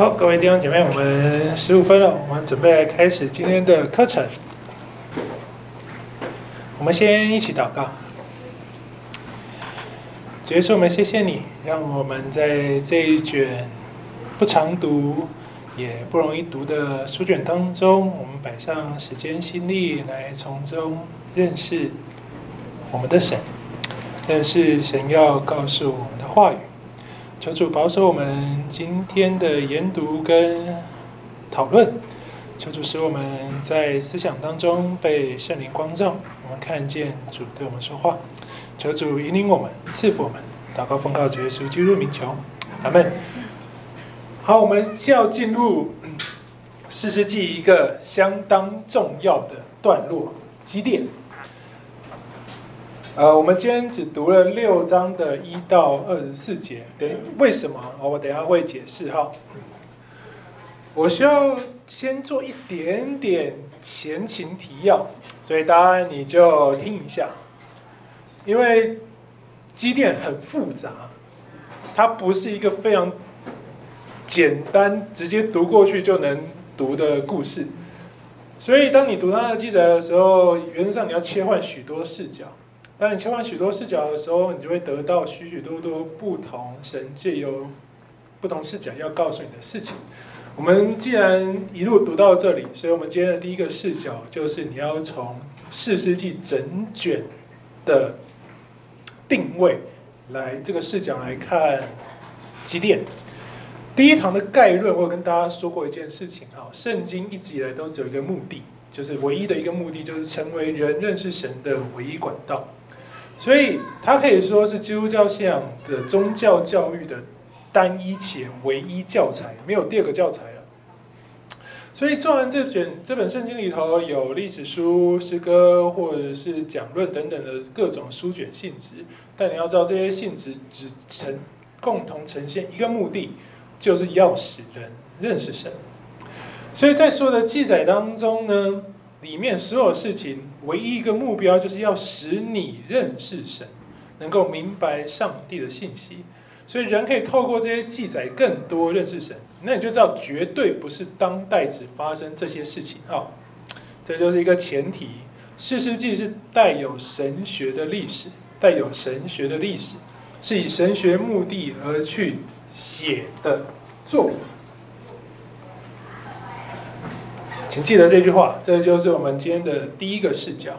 好，各位弟兄姐妹，我们十五分了，我们准备来开始今天的课程。我们先一起祷告。主耶稣，我们谢谢你，让我们在这一卷不常读，也不容易读的书卷当中，我们摆上时间心力来从中认识我们的神，认识神要告诉我们的话语。求主保守我们今天的研读跟讨论，求主使我们在思想当中被圣灵光照，我们看见主对我们说话。求主引领我们，赐福我们。祷告奉告主耶稣基督名求，阿门。好，我们就要进入四世纪一个相当重要的段落，基点。呃，我们今天只读了六章的一到二十四节，等为什么？我等下会解释哈。我需要先做一点点前情提要，所以大家你就听一下，因为基甸很复杂，它不是一个非常简单直接读过去就能读的故事，所以当你读它的记载的时候，原则上你要切换许多视角。当你切换许多视角的时候，你就会得到许许多多不同神界由不同视角要告诉你的事情。我们既然一路读到这里，所以我们今天的第一个视角就是你要从四世纪整卷的定位来这个视角来看几点。第一堂的概论，我有跟大家说过一件事情哈，圣经一直以来都只有一个目的，就是唯一的一个目的，就是成为人认识神的唯一管道。所以，它可以说是基督教信仰的宗教教育的单一且唯一教材，没有第二个教材了。所以，做完这卷这本圣经里头有历史书、诗歌或者是讲论等等的各种书卷性质，但你要知道，这些性质只呈共同呈现一个目的，就是要使人认识神。所以在所有的记载当中呢，里面所有事情，唯一一个目标就是要使你认识神，能够明白上帝的信息。所以人可以透过这些记载更多认识神。那你就知道，绝对不是当代只发生这些事情。好，这就是一个前提。士师记是带有神学的历史，带有神学的历史，是以神学目的而去写的作品。请记得这句话，这就是我们今天的第一个视角。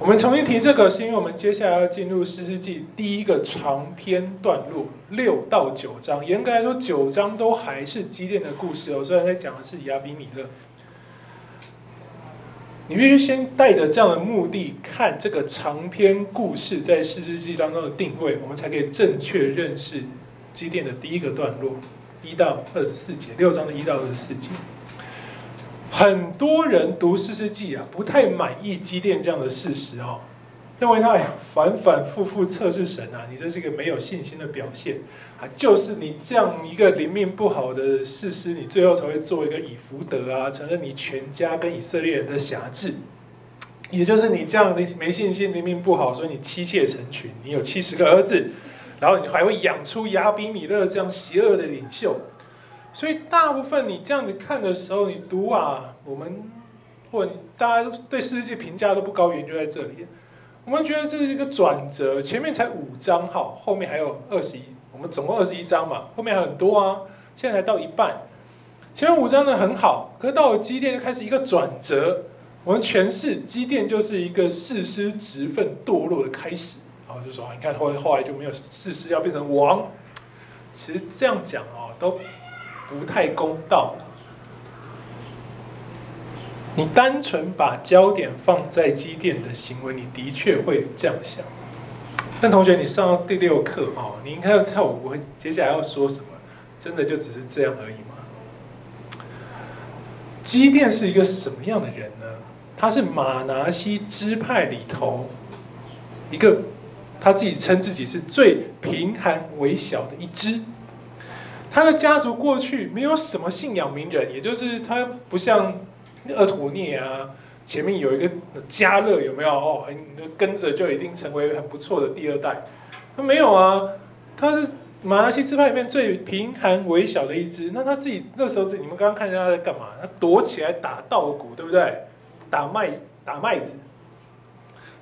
我们重新提这个，是因为我们接下来要进入士师记第一个长篇段落，六到九章。严格来说，九章都还是基甸的故事哦，虽然在讲的是亚比米勒。你必须先带着这样的目的看这个长篇故事在士师记当中的定位，我们才可以正确认识基甸的第一个段落，一到二十四节，六章的一到二十四节。很多人读士师记啊，不太满意基甸这样的事实哦，认为他反反复复测试神啊，你这是一个没有信心的表现。啊，就是你这样一个灵命不好的事实，你最后才会做一个以弗得啊，承认你全家跟以色列人的辖制，也就是你这样的没信心、灵命不好，所以你妻妾成群，你有七十个儿子，然后你还会养出亚比米勒这样邪恶的领袖。所以大部分你这样子看的时候，你读啊，我们或大家对士师记评价都不高，原因就在这里。我们觉得这是一个转折，前面才五章哈，后面还有二十一，我们总共二十一章嘛，后面还很多啊，现在才到一半。前面五章呢很好，可是到了基甸就开始一个转折，我们诠释基甸就是一个士师职分堕落的开始，然后就说你看后来后来就没有士师要变成王，其实这样讲哦都。不太公道。你单纯把焦点放在基甸的行为，你的确会这样想。但同学，你上到第六课哦，你应该要知道我接下来要说什么。真的就只是这样而已吗？基甸是一个什么样的人呢？他是马拿西支派里头一个，他自己称自己是最贫寒微小的一支。他的家族过去没有什么信仰名人，也就是他不像厄陀涅啊，前面有一个迦勒，有没有？哦，你跟着就一定成为很不错的第二代。他没有啊，他是马来西支派里面最贫寒微小的一支，那他自己那时候，你们刚刚看见他在干嘛？他躲起来打稻谷，对不对？打麦打麦子。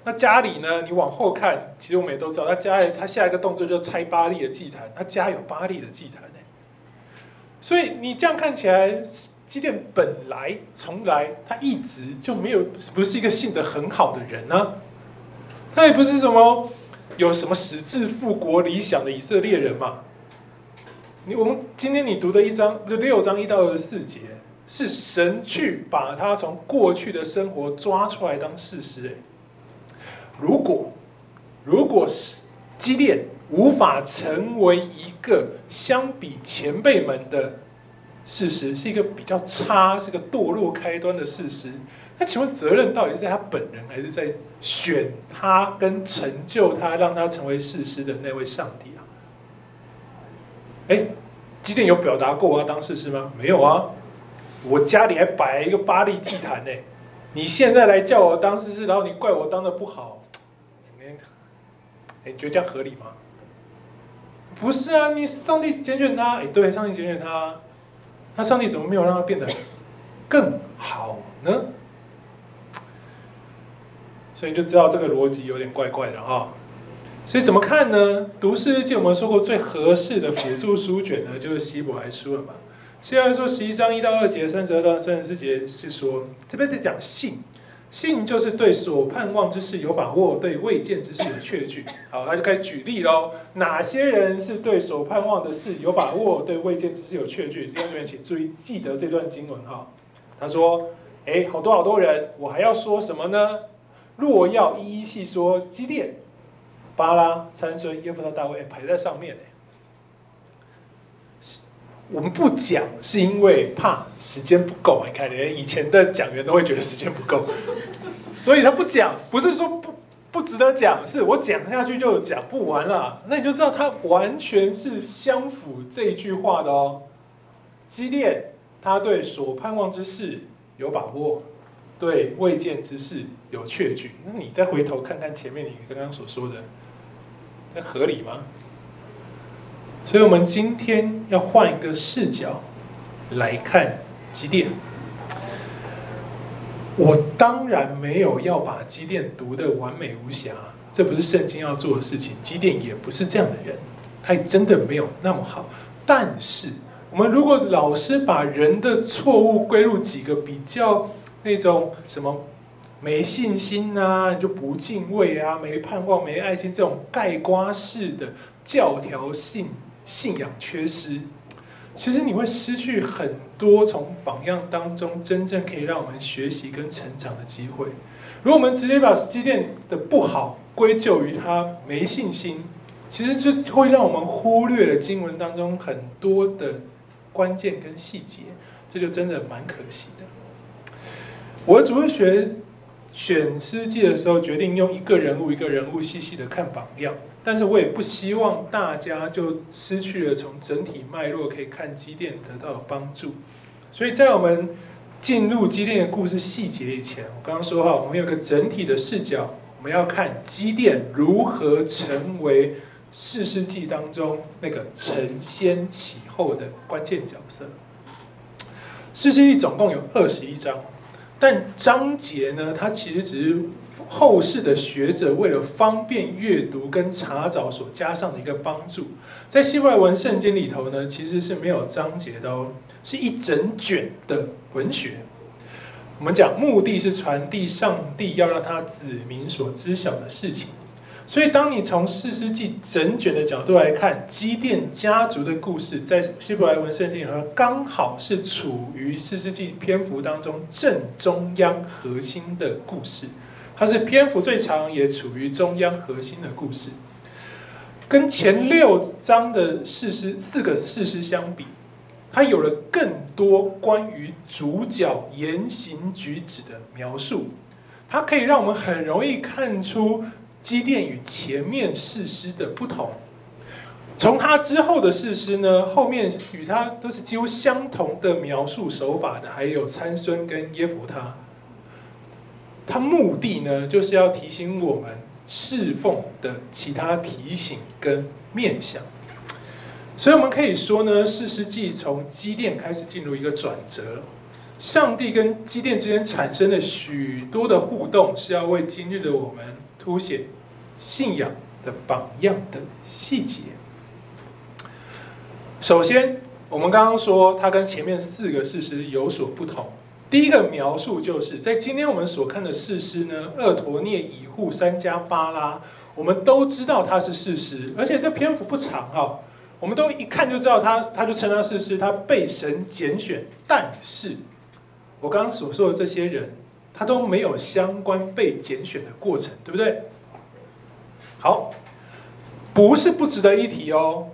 那家里呢？你往后看，其实我们也都知道，他家里他下一个动作就拆巴利的祭坛，他家有巴利的祭坛。所以你这样看起来，基甸本来从来他一直就没有不是一个信得很好的人啊，他也不是什么。有什么矢志复国理想的以色列人嘛？你我们今天你读的一章六章一到二十四节，是神去把他从过去的生活抓出来当事实。如果如果是基甸无法成为一个相比前辈们的事实，是一个比较差，是个堕落开端的事实。那请问责任到底是在他本人，还是在选他跟成就他，让他成为事实的那位上帝啊？哎，基甸有表达过我要当事师吗？没有啊，我家里还摆了一个巴力祭坛呢。你现在来叫我当事实，然后你怪我当的不好，怎么样？你觉得这样合理吗？不是啊，你上帝拣选他，哎，对，上帝拣选他，那上帝怎么没有让他变得更好呢？所以你就知道这个逻辑有点怪怪的哈，所以怎么看呢？读士师记我们说过最合适的辅助书卷呢，就是希伯来书了嘛。希伯来书十一章一到二节，三十二到三十四节是说，特别在讲信，信就是对所盼望之事有把握，对未见之事有确据。好，他就开始举例喽。哪些人是对所盼望的事有把握，对未见之事有确据？弟兄姊妹，请注意记得这段经文哈。他说：哎，好多好多人，我还要说什么呢？若要一一细说，基甸、巴拉、参孙、耶弗他、大卫排在上面。我们不讲是因为怕时间不够啊。你看，连以前的讲员都会觉得时间不够，所以他不讲，不是说不不值得讲，是我讲下去就讲不完了。那你就知道他完全是相符这一句话的哦。激烈，他对所盼望之事有把握。对未见之事有确据，那你再回头看看前面你刚刚所说的，那合理吗？所以，我们今天要换一个视角来看基甸。我当然没有要把基甸读得完美无瑕，这不是圣经要做的事情。基甸也不是这样的人，他也真的没有那么好。但是，我们如果老是把人的错误归入几个比较。那种什么没信心啊，就不敬畏啊，没盼望、没爱心，这种盖瓜式的教条性信仰缺失，其实你会失去很多从榜样当中真正可以让我们学习跟成长的机会。如果我们直接把基甸的不好归咎于他没信心，其实就会让我们忽略了经文当中很多的关键跟细节，这就真的蛮可惜的。我主日学选诗记的时候，决定用一个人物一个人物细细的看榜样，但是我也不希望大家就失去了从整体脉络可以看机电得到帮助。所以在我们进入机电的故事细节以前，我刚刚说哈，我们有个整体的视角，我们要看机电如何成为四世纪当中那个承先启后的关键角色。四世纪总共有二十一章。但章节呢，它其实只是后世的学者为了方便阅读跟查找所加上的一个帮助。在希伯来文圣经里头呢，其实是没有章节的哦，是一整卷的文学。我们讲目的是传递上帝要让他子民所知晓的事情。所以，当你从四世纪整卷的角度来看，基甸家族的故事，在希伯来文圣经里头，刚好是处于四世纪篇幅当中正中央核心的故事。它是篇幅最长，也处于中央核心的故事。跟前六章的事实四个事实相比，它有了更多关于主角言行举止的描述。它可以让我们很容易看出。基甸与前面事实的不同，从他之后的事实呢，后面与他都是几乎相同的描述手法的，还有参孙跟耶弗他。他目的呢，就是要提醒我们侍奉的其他提醒跟面向。所以我们可以说呢，士师记从基甸开始进入一个转折，上帝跟基甸之间产生了许多的互动，是要为今日的我们凸显信仰的榜样的细节。首先，我们刚刚说它跟前面四个事实有所不同。第一个描述就是在今天我们所看的士师呢，二陀涅、以户、珊迦、巴拉，我们都知道他是士师，而且这篇幅不长啊，我们都一看就知道他，他就称他士师，他被神拣选。但是，我刚刚所说的这些人，他都没有相关被拣选的过程，对不对？好，不是不值得一提哦。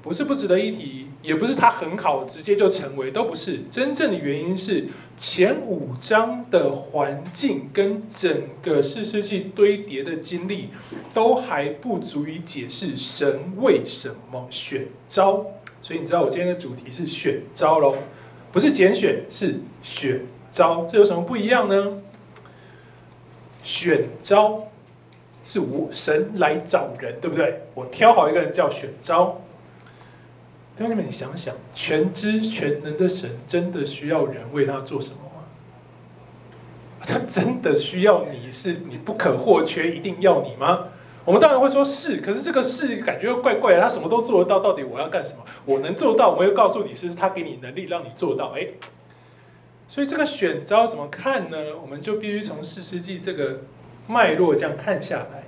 不是不值得一提，也不是他很好直接就成为，都不是。真正的原因是前五章的环境跟整个四世纪堆叠的经历，都还不足以解释神为什么选召。所以你知道我今天的主题是选召喽，不是拣选，是选召。这有什么不一样呢？选召是我神来找人，对不对？我挑好一个人叫选招召。兄弟们，你想想，全知全能的神真的需要人为他做什么吗？他真的需要你是你不可或缺，一定要你吗？我们当然会说是，可是这个是感觉又怪怪的。他什么都做得到，到底我要干什么？我能做到，我又告诉你是他给你能力让你做到。哎，所以这个选招怎么看呢？我们就必须从四世纪这个脉络这样看下来。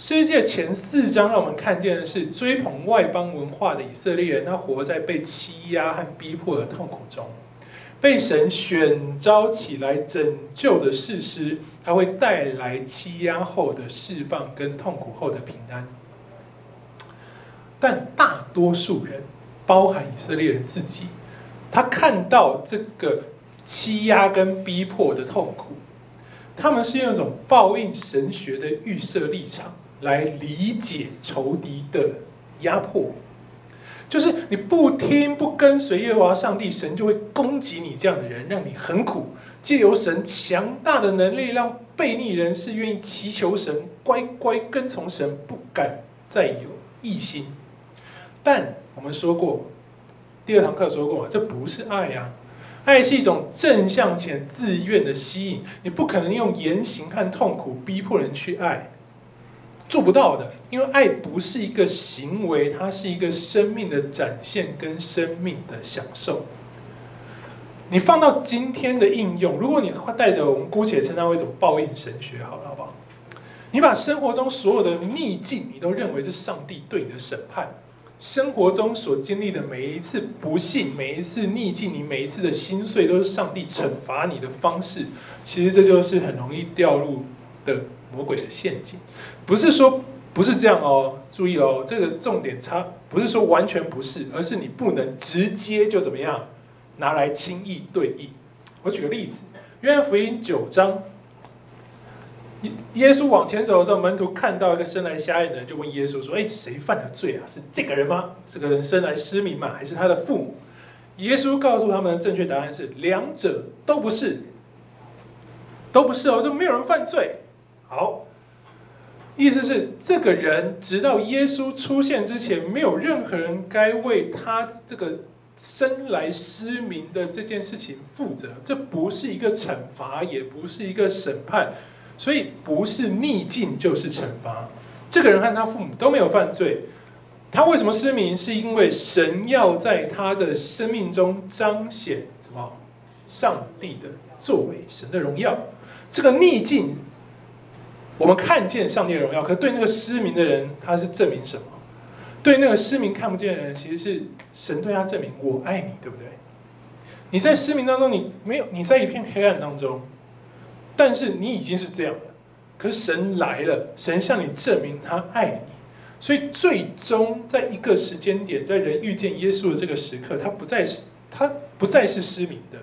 世界前四章让我们看见的是追捧外邦文化的以色列人，他活在被欺压和逼迫的痛苦中，被神选召起来拯救的士师，他会带来欺压后的释放跟痛苦后的平安。但大多数人，包含以色列人自己，他看到这个欺压跟逼迫的痛苦，他们是用一种报应神学的预设立场。来理解仇敌的压迫，就是你不听不跟随耶和华上帝，神就会攻击你这样的人，让你很苦。借由神强大的能力，让悖逆人是愿意祈求神，乖乖跟从神，不敢再有异心。但我们说过，第二堂课说过，这不是爱呀，爱是一种正向且自愿的吸引，你不可能用言行和痛苦逼迫人去爱。做不到的，因为爱不是一个行为，它是一个生命的展现跟生命的享受。你放到今天的应用，如果你带着我们姑且称它为一种报应神学，好了，好不好？你把生活中所有的逆境，你都认为是上帝对你的审判。生活中所经历的每一次不幸，每一次逆境，你每一次的心碎，都是上帝惩罚你的方式。其实这就是很容易掉入的。魔鬼的陷阱，不是说不是这样哦，注意哦，这个重点差不是说完全不是，而是你不能直接就怎么样拿来轻易对应。我举个例子，约翰福音九章，耶耶稣往前走的时候，门徒看到一个生来瞎眼的人，就问耶稣说：“哎，谁犯了罪啊？是这个人吗？这个人生来失明吗？还是他的父母？”耶稣告诉他们正确答案是：两者都不是，都不是哦，就没有人犯罪。好，意思是这个人直到耶稣出现之前，没有任何人该为他这个生来失明的这件事情负责。这不是一个惩罚，也不是一个审判，所以不是逆境就是惩罚。这个人和他父母都没有犯罪，他为什么失明？是因为神要在他的生命中彰显什么？上帝的作为，神的荣耀。这个逆境。我们看见上帝的荣耀，可对那个失明的人，他是证明什么？对那个失明看不见的人，其实是神对他证明我爱你，对不对？你在失明当中，你没有，你在一片黑暗当中，但是你已经是这样了。可是神来了，神向你证明他爱你，所以最终在一个时间点，在人遇见耶稣的这个时刻，他不再是他不再是失明的，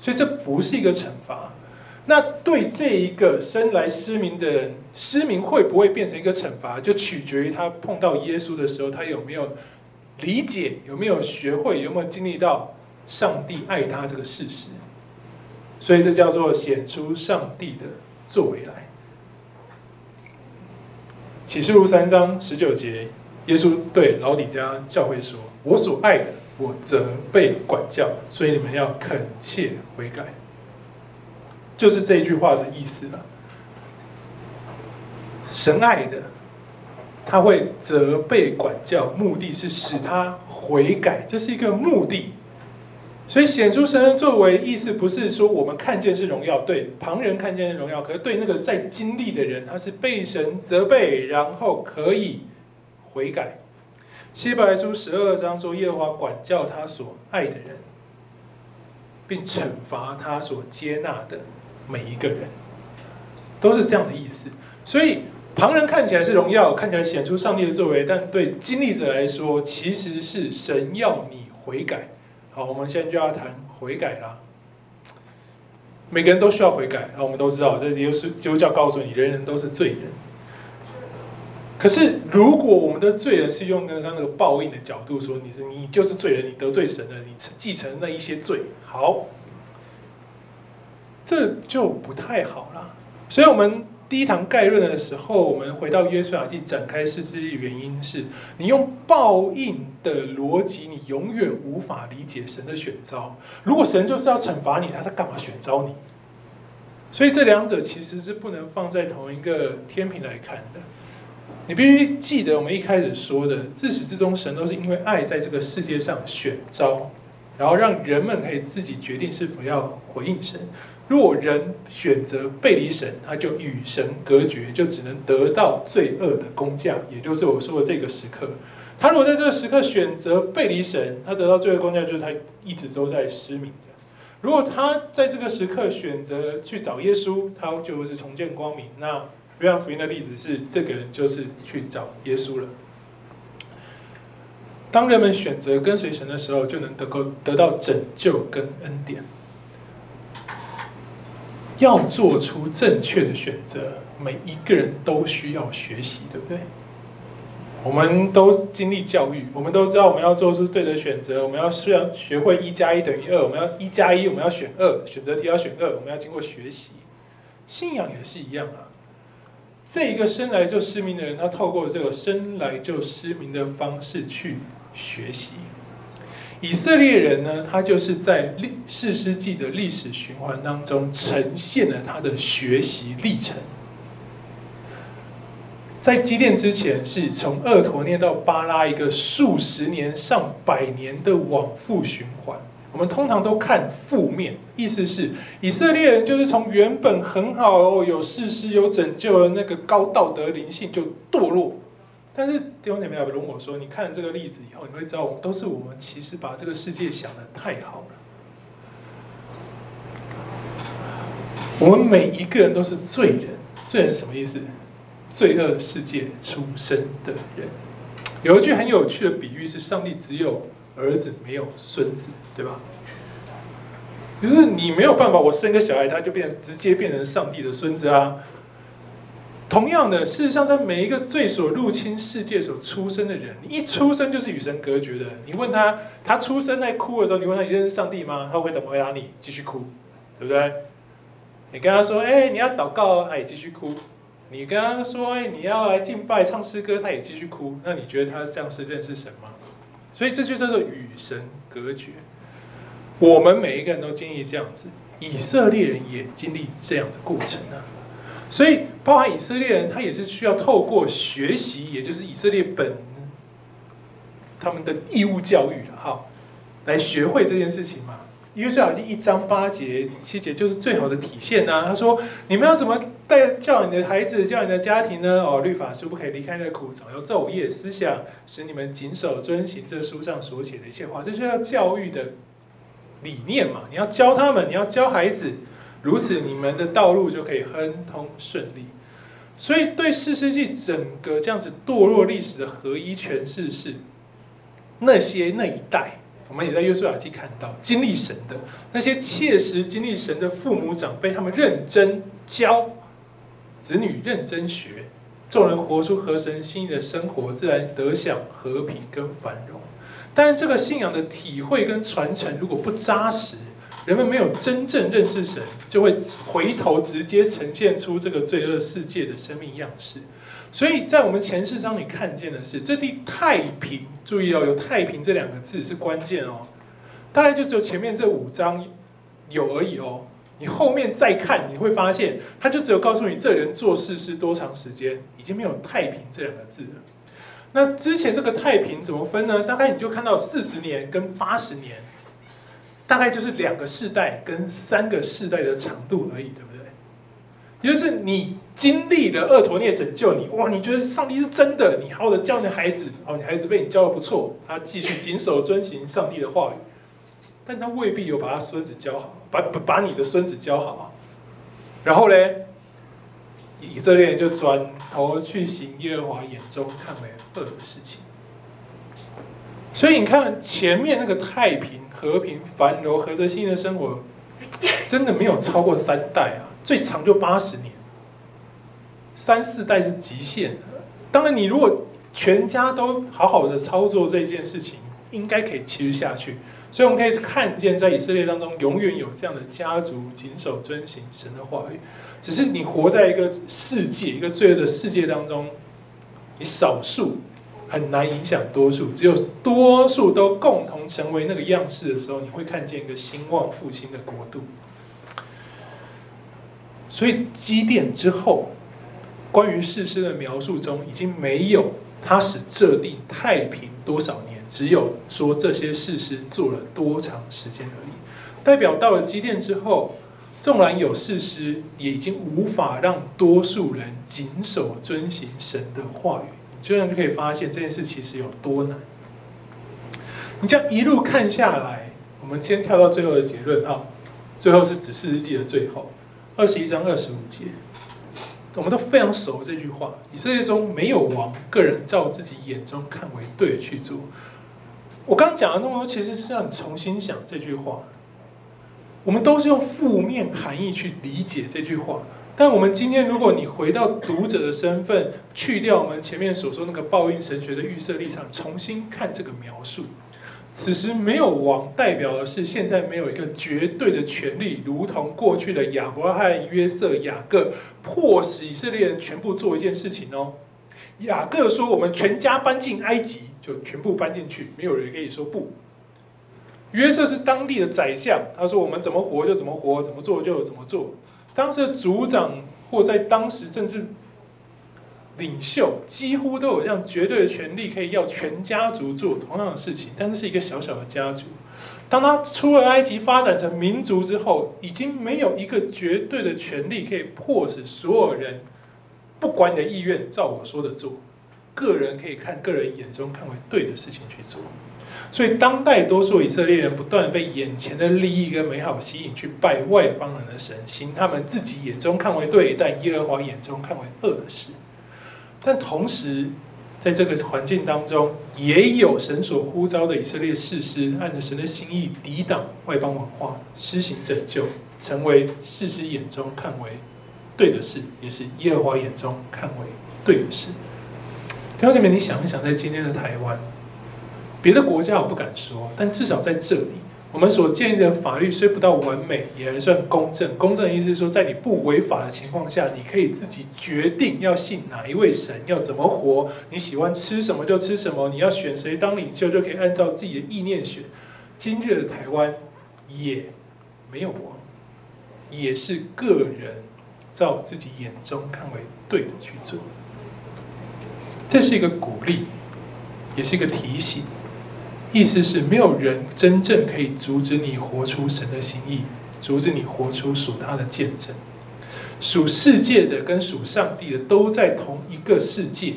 所以这不是一个惩罚。那对这一个生来失明的人，失明会不会变成一个惩罚，就取决于他碰到耶稣的时候，他有没有理解，有没有学会，有没有经历到上帝爱他这个事实。所以这叫做显出上帝的作为来。启示录三章十九节，耶稣对老底嘉教会说：“我所爱的，我责备管教，所以你们要恳切悔改。”就是这句话的意思了。神爱的，他会责备管教，目的是使他悔改，这是一个目的。所以显出神的作为，意思不是说我们看见是荣耀，对旁人看见是荣耀，可是对那个在经历的人，他是被神责备，然后可以悔改。希伯来书十二章说，耶和华管教他所爱的人，并惩罚他所接纳的每一个人，都是这样的意思。所以旁人看起来是荣耀，看起来显出上帝的作为，但对经历者来说，其实是神要你悔改。好，我们现在就要谈悔改啦。每个人都需要悔改，我们都知道，这耶稣基督教告诉你，人人都是罪人。可是，如果我们的罪人是用刚刚那个报应的角度说，你是你就是罪人，你得罪神了，你继承那一些罪，好，这就不太好了。所以，我们。第一堂概论的时候，我们回到约书亚记展开试之原因是你用报应的逻辑，你永远无法理解神的选召。如果神就是要惩罚你，他在干嘛选召你？所以这两者其实是不能放在同一个天平来看的。你必须记得我们一开始说的，自始至终神都是因为爱在这个世界上选召，然后让人们可以自己决定是否要回应神。若人选择背离神，他就与神隔绝，就只能得到罪恶的工匠，也就是我说的这个时刻。他如果在这个时刻选择背离神，他得到罪恶工匠就是他一直都在失明的。如果他在这个时刻选择去找耶稣，他就是重见光明。那约翰福音的例子是，这个人就是去找耶稣了。当人们选择跟随神的时候，就能得够得到拯救跟恩典。要做出正确的选择，每一个人都需要学习，对不对？我们都经历教育，我们都知道我们要做出对的选择，我们要需要学会一加一等于二，我们要一加一，我们要选二，选择题要选二，我们要经过学习。信仰也是一样啊，这一个生来就失明的人，他透过这个生来就失明的方式去学习。以色列人呢，他就是在历士师记的历史循环当中呈现了他的学习历程。在基甸之前，是从厄陀聂到巴拉一个数十年、上百年的往复循环。我们通常都看负面，意思是以色列人就是从原本很好，有事实、有拯救的那个高道德灵性，就堕落。但是弟兄姐妹要容我说，你看了这个例子以后，你会知道，都是我们其实把这个世界想得太好了。我们每一个人都是罪人，罪人什么意思？罪恶世界出生的人。有一句很有趣的比喻是：上帝只有儿子，没有孙子，对吧？就是你没有办法，我生个小孩，他就变直接变成上帝的孙子啊。同样的，事实上，在每一个罪所入侵世界所出生的人，你一出生就是与神隔绝的。你问他，他出生在哭的时候，你问他你认识上帝吗？他会怎么回答你？继续哭，对不对？你跟他说，哎，你要祷告，他也继续哭。你跟他说，哎，你要来敬拜、唱诗歌，他也继续哭。那你觉得他这样是认识神吗？所以这就叫做与神隔绝。我们每一个人都经历这样子，以色列人也经历这样的过程呢。所以，包含以色列人，他也是需要透过学习，也就是以色列本他们的义务教育哈，来学会这件事情嘛。约书亚记一章八节、七节就是最好的体现呐、啊。他说：“你们要怎么带教你的孩子、教你的家庭呢？哦，律法书不可以离开那个苦槽，要昼夜思想，使你们谨守遵行这书上所写的一切话。这就是要教育的理念嘛。你要教他们，你要教孩子。”如此，你们的道路就可以亨通顺利。所以，对四世纪整个这样子堕落历史的合一诠释是：那些那一代，我们也在约书亚记看到经历神的那些切实经历神的父母长辈，他们认真教子女，认真学，众人活出合神心意的生活，自然得享和平跟繁荣。但，这个信仰的体会跟传承，如果不扎实，人们没有真正认识神，就会回头直接呈现出这个罪恶世界的生命样式。所以在我们前四章，里看见的是这地太平，注意哦，有太平这两个字是关键哦。大概就只有前面这五章有而已哦。你后面再看，你会发现，他就只有告诉你这人做事是多长时间，已经没有太平这两个字了。那之前这个太平怎么分呢？大概你就看到四十年跟八十年，大概就是两个世代跟三个世代的长度而已，对不对？也就是你经历了俄陀涅拯救你，哇，你觉得上帝是真的，你好好的教你的孩子，哦，你孩子被你教的不错，他继续谨守遵行上帝的话语。但他未必有把他孙子教好，把把把你的孙子教好啊，然后呢，以色列人就转头去行耶和华眼中看为恶的事情。所以你看前面那个太平、和平、繁荣、合着心的生活，真的没有超过三代啊，最长就八十年，三四代是极限。当然，你如果全家都好好的操作这件事情，应该可以持续下去。所以我们可以看见，在以色列当中，永远有这样的家族谨守遵行神的话语。只是你活在一个世界，一个罪恶的世界当中，你少数很难影响多数。只有多数都共同成为那个样式的时候，你会看见一个兴旺复兴的国度。所以基甸之后，关于士师的描述中，已经没有他使这地太平多少年。只有说这些士师做了多长时间而已，代表到了基甸之后，纵然有士师，也已经无法让多数人谨守遵行神的话语。这样就可以发现这件事其实有多难。你这样一路看下来，我们先跳到最后的结论啊，最后是指士师记的最后二十一章二十五节。我们都非常熟这句话：以色列中没有王，个人照自己眼中看为对去做。我刚刚讲了那么多，其实是让你重新想这句话。我们都是用负面含义去理解这句话，但我们今天，如果你回到读者的身份，去掉我们前面所说那个报应神学的预设立场，重新看这个描述，此时没有王，代表的是现在没有一个绝对的权力，如同过去的亚伯拉罕、约瑟、雅各，迫使以色列人全部做一件事情哦。雅各说：“我们全家搬进埃及。”就全部搬进去，没有人可以说不。约瑟是当地的宰相，他说：“我们怎么活就怎么活，怎么做就怎么做。”当时的族长或在当时政治领袖，几乎都有这样绝对的权利，可以要全家族做同样的事情。但是是一个小小的家族，当他出了埃及，发展成民族之后，已经没有一个绝对的权利可以迫使所有人不管你的意愿，照我说的做。个人可以看个人眼中看为对的事情去做，所以当代多数以色列人不断被眼前的利益跟美好吸引，去拜外邦人的神，行他们自己眼中看为对，但耶和华眼中看为恶的事。但同时，在这个环境当中，也有神所呼召的以色列士师，按着神的心意抵挡外邦文化，施行拯救，成为士师眼中看为对的事，也是耶和华眼中看为对的事。弟兄姐妹，你想一想，在今天的台湾，别的国家我不敢说，但至少在这里，我们所建立的法律虽不到完美，也还算公正。公正的意思是说，在你不违法的情况下，你可以自己决定要信哪一位神，要怎么活，你喜欢吃什么就吃什么，你要选谁当领袖，就可以按照自己的意念选。今日的台湾也没有王，也是个人照自己眼中看为对的去做。这是一个鼓励，也是一个提醒，意思是没有人真正可以阻止你活出神的心意，阻止你活出属他的见证。属世界的跟属上帝的都在同一个世界，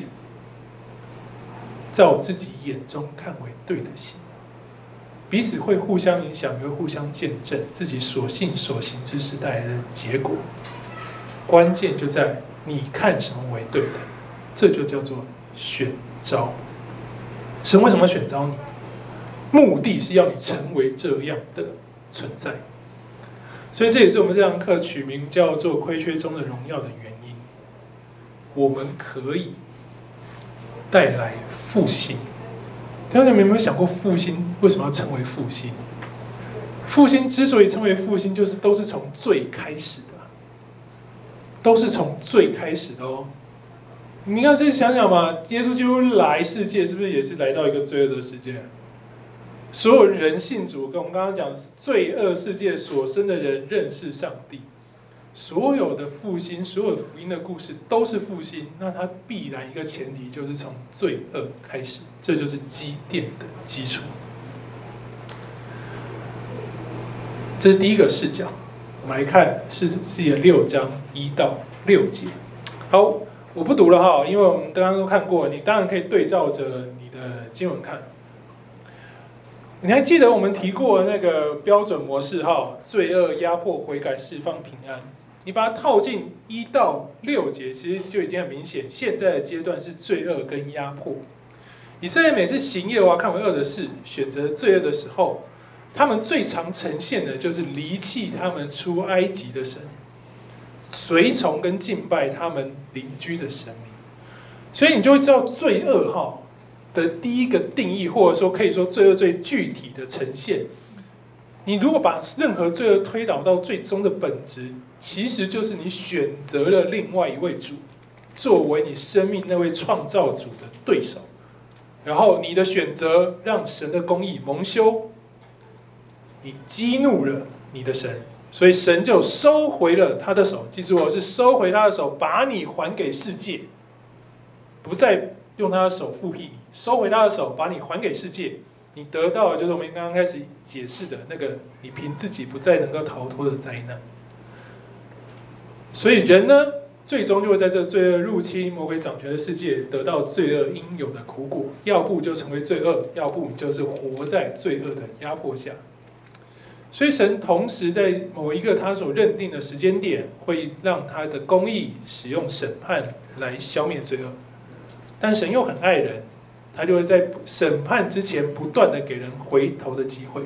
照自己眼中看为对的行，彼此会互相影响，又互相见证自己所信所行之事带来的结果。关键就在你看什么为对的，这就叫做。选召，神为什么选召你？目的是要你成为这样的存在。所以这也是我们这堂课取名叫做“亏缺中的荣耀”的原因。我们可以带来复兴。大家有没有想过复兴为什么要称为复兴？复兴之所以称为复兴，就是都是从最开始的，都是从最开始的哦。你要是想想嘛，耶稣基督来世界，是不是也是来到一个罪恶的世界？所有人性主，跟我们刚刚讲罪恶世界所生的人认识上帝。所有的复兴，所有福音的故事都是复兴，那它必然一个前提就是从罪恶开始，这就是基甸的基础。这是第一个视角，我们来看士师记六章一到六节。好，我不读了哈，因为我们刚刚都看过，你当然可以对照着你的经文看。你还记得我们提过那个标准模式哈？罪恶、压迫、悔改、释放、平安。你把它套进一到六节，其实就已经很明显。现在的阶段是罪恶跟压迫。以色列每次行耶和华看为恶的事，选择罪恶的时候，他们最常呈现的就是离弃他们出埃及的神，随从跟敬拜他们邻居的神明。所以你就会知道罪恶哈的第一个定义，或者说可以说罪恶最具体的呈现。你如果把任何罪恶推导到最终的本质，其实就是你选择了另外一位主，作为你生命那位创造主的对手，然后你的选择让神的公义蒙羞，你激怒了你的神，所以神就收回了他的手。记住，我是收回他的手，把你还给世界，不再用他的手复辟你，收回他的手，把你还给世界。你得到的就是我们刚刚开始解释的那个，你凭自己不再能够逃脱的灾难。所以人呢，最终就会在这罪恶入侵、魔鬼掌权的世界，得到罪恶应有的苦果。要不就成为罪恶，要不就是活在罪恶的压迫下。所以神同时在某一个他所认定的时间点，会让他的公义使用审判来消灭罪恶，但神又很爱人。他就会在审判之前不断的给人回头的机会。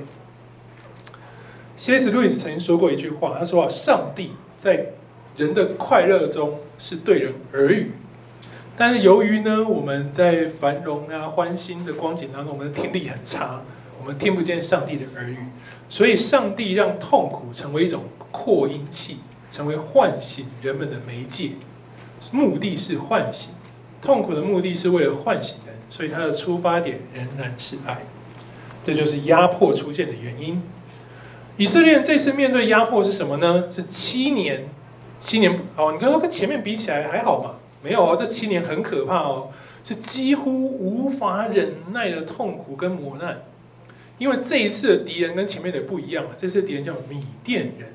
C.S. 路易斯曾经说过一句话，他说啊，上帝在人的快乐中是对人耳语，但是由于呢，我们在繁荣啊欢欣的光景当中，我们的听力很差，我们听不见上帝的耳语，所以上帝让痛苦成为一种扩音器，成为唤醒人们的媒介，目的是唤醒，痛苦的目的是为了唤醒人。所以它的出发点仍然是爱，这就是压迫出现的原因。以色列这次面对压迫是什么呢？是七年，七年哦，你刚刚跟前面比起来还好嘛？没有哦，这七年很可怕哦，是几乎无法忍耐的痛苦跟磨难。因为这一次的敌人跟前面的不一样啊，这次的敌人叫米甸人，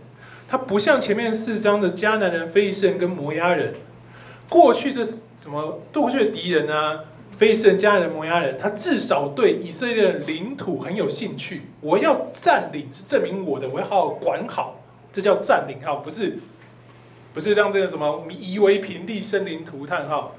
他不像前面四章的迦南人、非利士人跟摩押人。过去这怎么过去的敌人啊？非利士人、迦人、摩押人，他至少对以色列的领土很有兴趣。我要占领，是证明我的，我要好好管好，这叫占领哈，不是不是让这个什么夷为平地、生灵涂炭哈。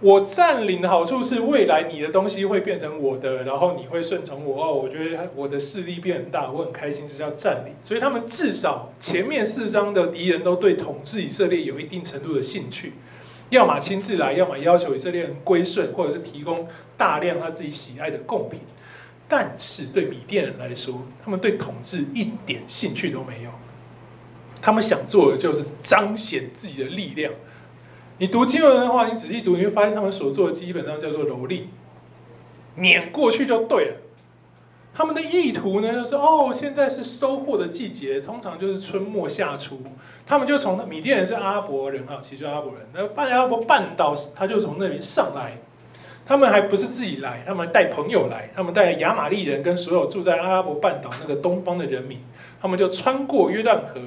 我占领的好处是，未来你的东西会变成我的，然后你会顺从我哦。我觉得我的势力变很大，我很开心，这叫占领。所以他们至少前面四章的敌人都对统治以色列有一定程度的兴趣。要么亲自来，要么要求以色列人归顺，或者是提供大量他自己喜爱的贡品。但是对米甸人来说，他们对统治一点兴趣都没有。他们想做的就是彰显自己的力量。你读经文的话，你仔细读，你会发现他们所做的基本上叫做蹂躏，碾过去就对了。他们的意图呢，就是哦，现在是收获的季节，通常就是春末夏初。他们就从米甸人是阿拉伯人啊，其实阿拉伯人，那半阿拉伯半岛，他就从那边上来。他们还不是自己来，他们带朋友来，他们带亚玛力人跟所有住在阿拉伯半岛那个东方的人民，他们就穿过约旦河，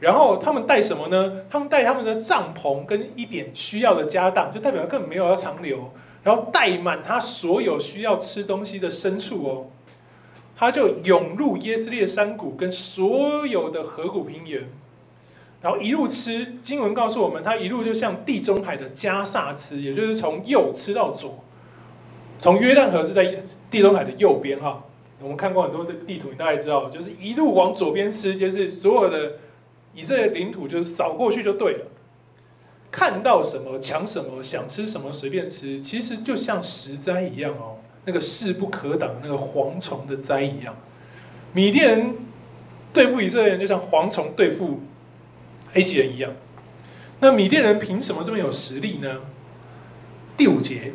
然后他们带什么呢？他们带他们的帐篷跟一点需要的家当，就代表根本没有要长留，然后带满他所有需要吃东西的牲畜哦。他就涌入耶斯列山谷跟所有的河谷平原，然后一路吃。经文告诉我们，他一路就像地中海的加萨吃，也就是从右吃到左。从约旦河是在地中海的右边哈，我们看过很多这地图，你大概知道，就是一路往左边吃，就是所有的以色列领土就是扫过去就对了。看到什么抢什么，想吃什么随便吃，其实就像食灾一样哦。那个势不可挡，那个蝗虫的灾一样，米甸人对付以色列人，就像蝗虫对付埃及人一样。那米甸人凭什么这么有实力呢？第五节，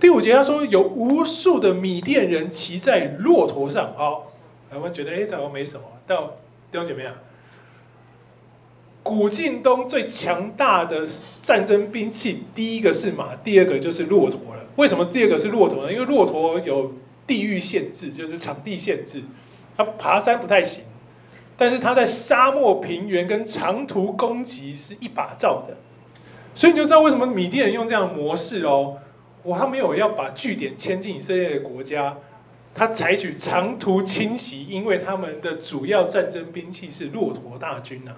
第五节他说有无数的米甸人骑在骆驼上。好，我们觉得哎，这好像没什么。但弟兄姐妹啊，古近东最强大的战争兵器，第一个是马，第二个就是骆驼了。为什么第二个是骆驼呢？因为骆驼有地域限制，就是场地限制，它爬山不太行。但是它在沙漠、平原跟长途攻击是一把罩的，所以你就知道为什么米甸人用这样的模式哦。我，他没有要把据点迁进以色列的国家，他采取长途侵袭，因为他们的主要战争兵器是骆驼大军呐。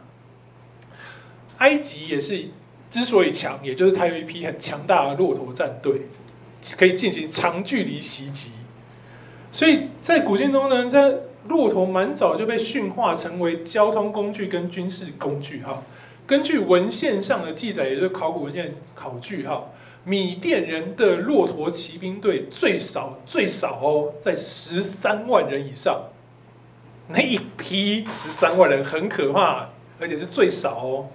埃及也是之所以强，也就是它有一批很强大的骆驼战队，可以进行长距离袭击。所以在古近东呢，在骆驼蛮早就被驯化成为交通工具跟军事工具哈。根据文献上的记载，也就是考古文献考据哈，米甸人的骆驼骑兵队最少最少哦，在十三万人以上。那一批十三万人很可怕，而且是最少哦。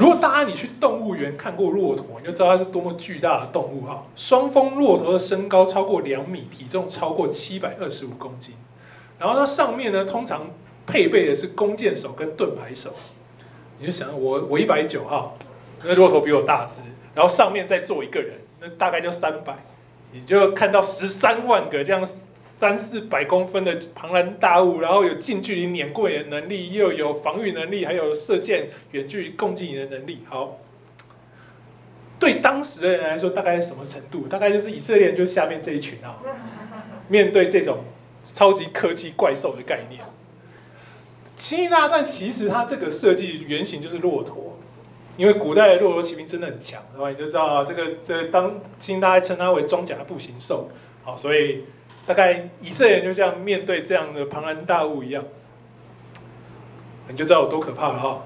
如果大家你去动物园看过骆驼，你就知道它是多么巨大的动物哈。双峰骆驼的身高超过两米，体重超过七百二十五公斤。然后它上面呢，通常配备的是弓箭手跟盾牌手。你就想我我一百九哈，那骆驼比我大只，然后上面再坐一个人，那大概就三百。你就看到十三万个这样三四百公分的庞然大物，然后有近距离碾过你的能力，又有防御能力，还有射箭远距离攻击你的能力。好，对当时的人来说，大概是什么程度？大概就是以色列人就下面这一群啊，面对这种。超级科技怪兽的概念，星际大战其实它这个设计原型就是骆驼，因为古代的骆驼骑兵真的很强，然后你就知道，这个这当星际大家称它为装甲步行兽，好，所以大概以色列人就像面对这样的庞然大物一样，你就知道有多可怕了哈。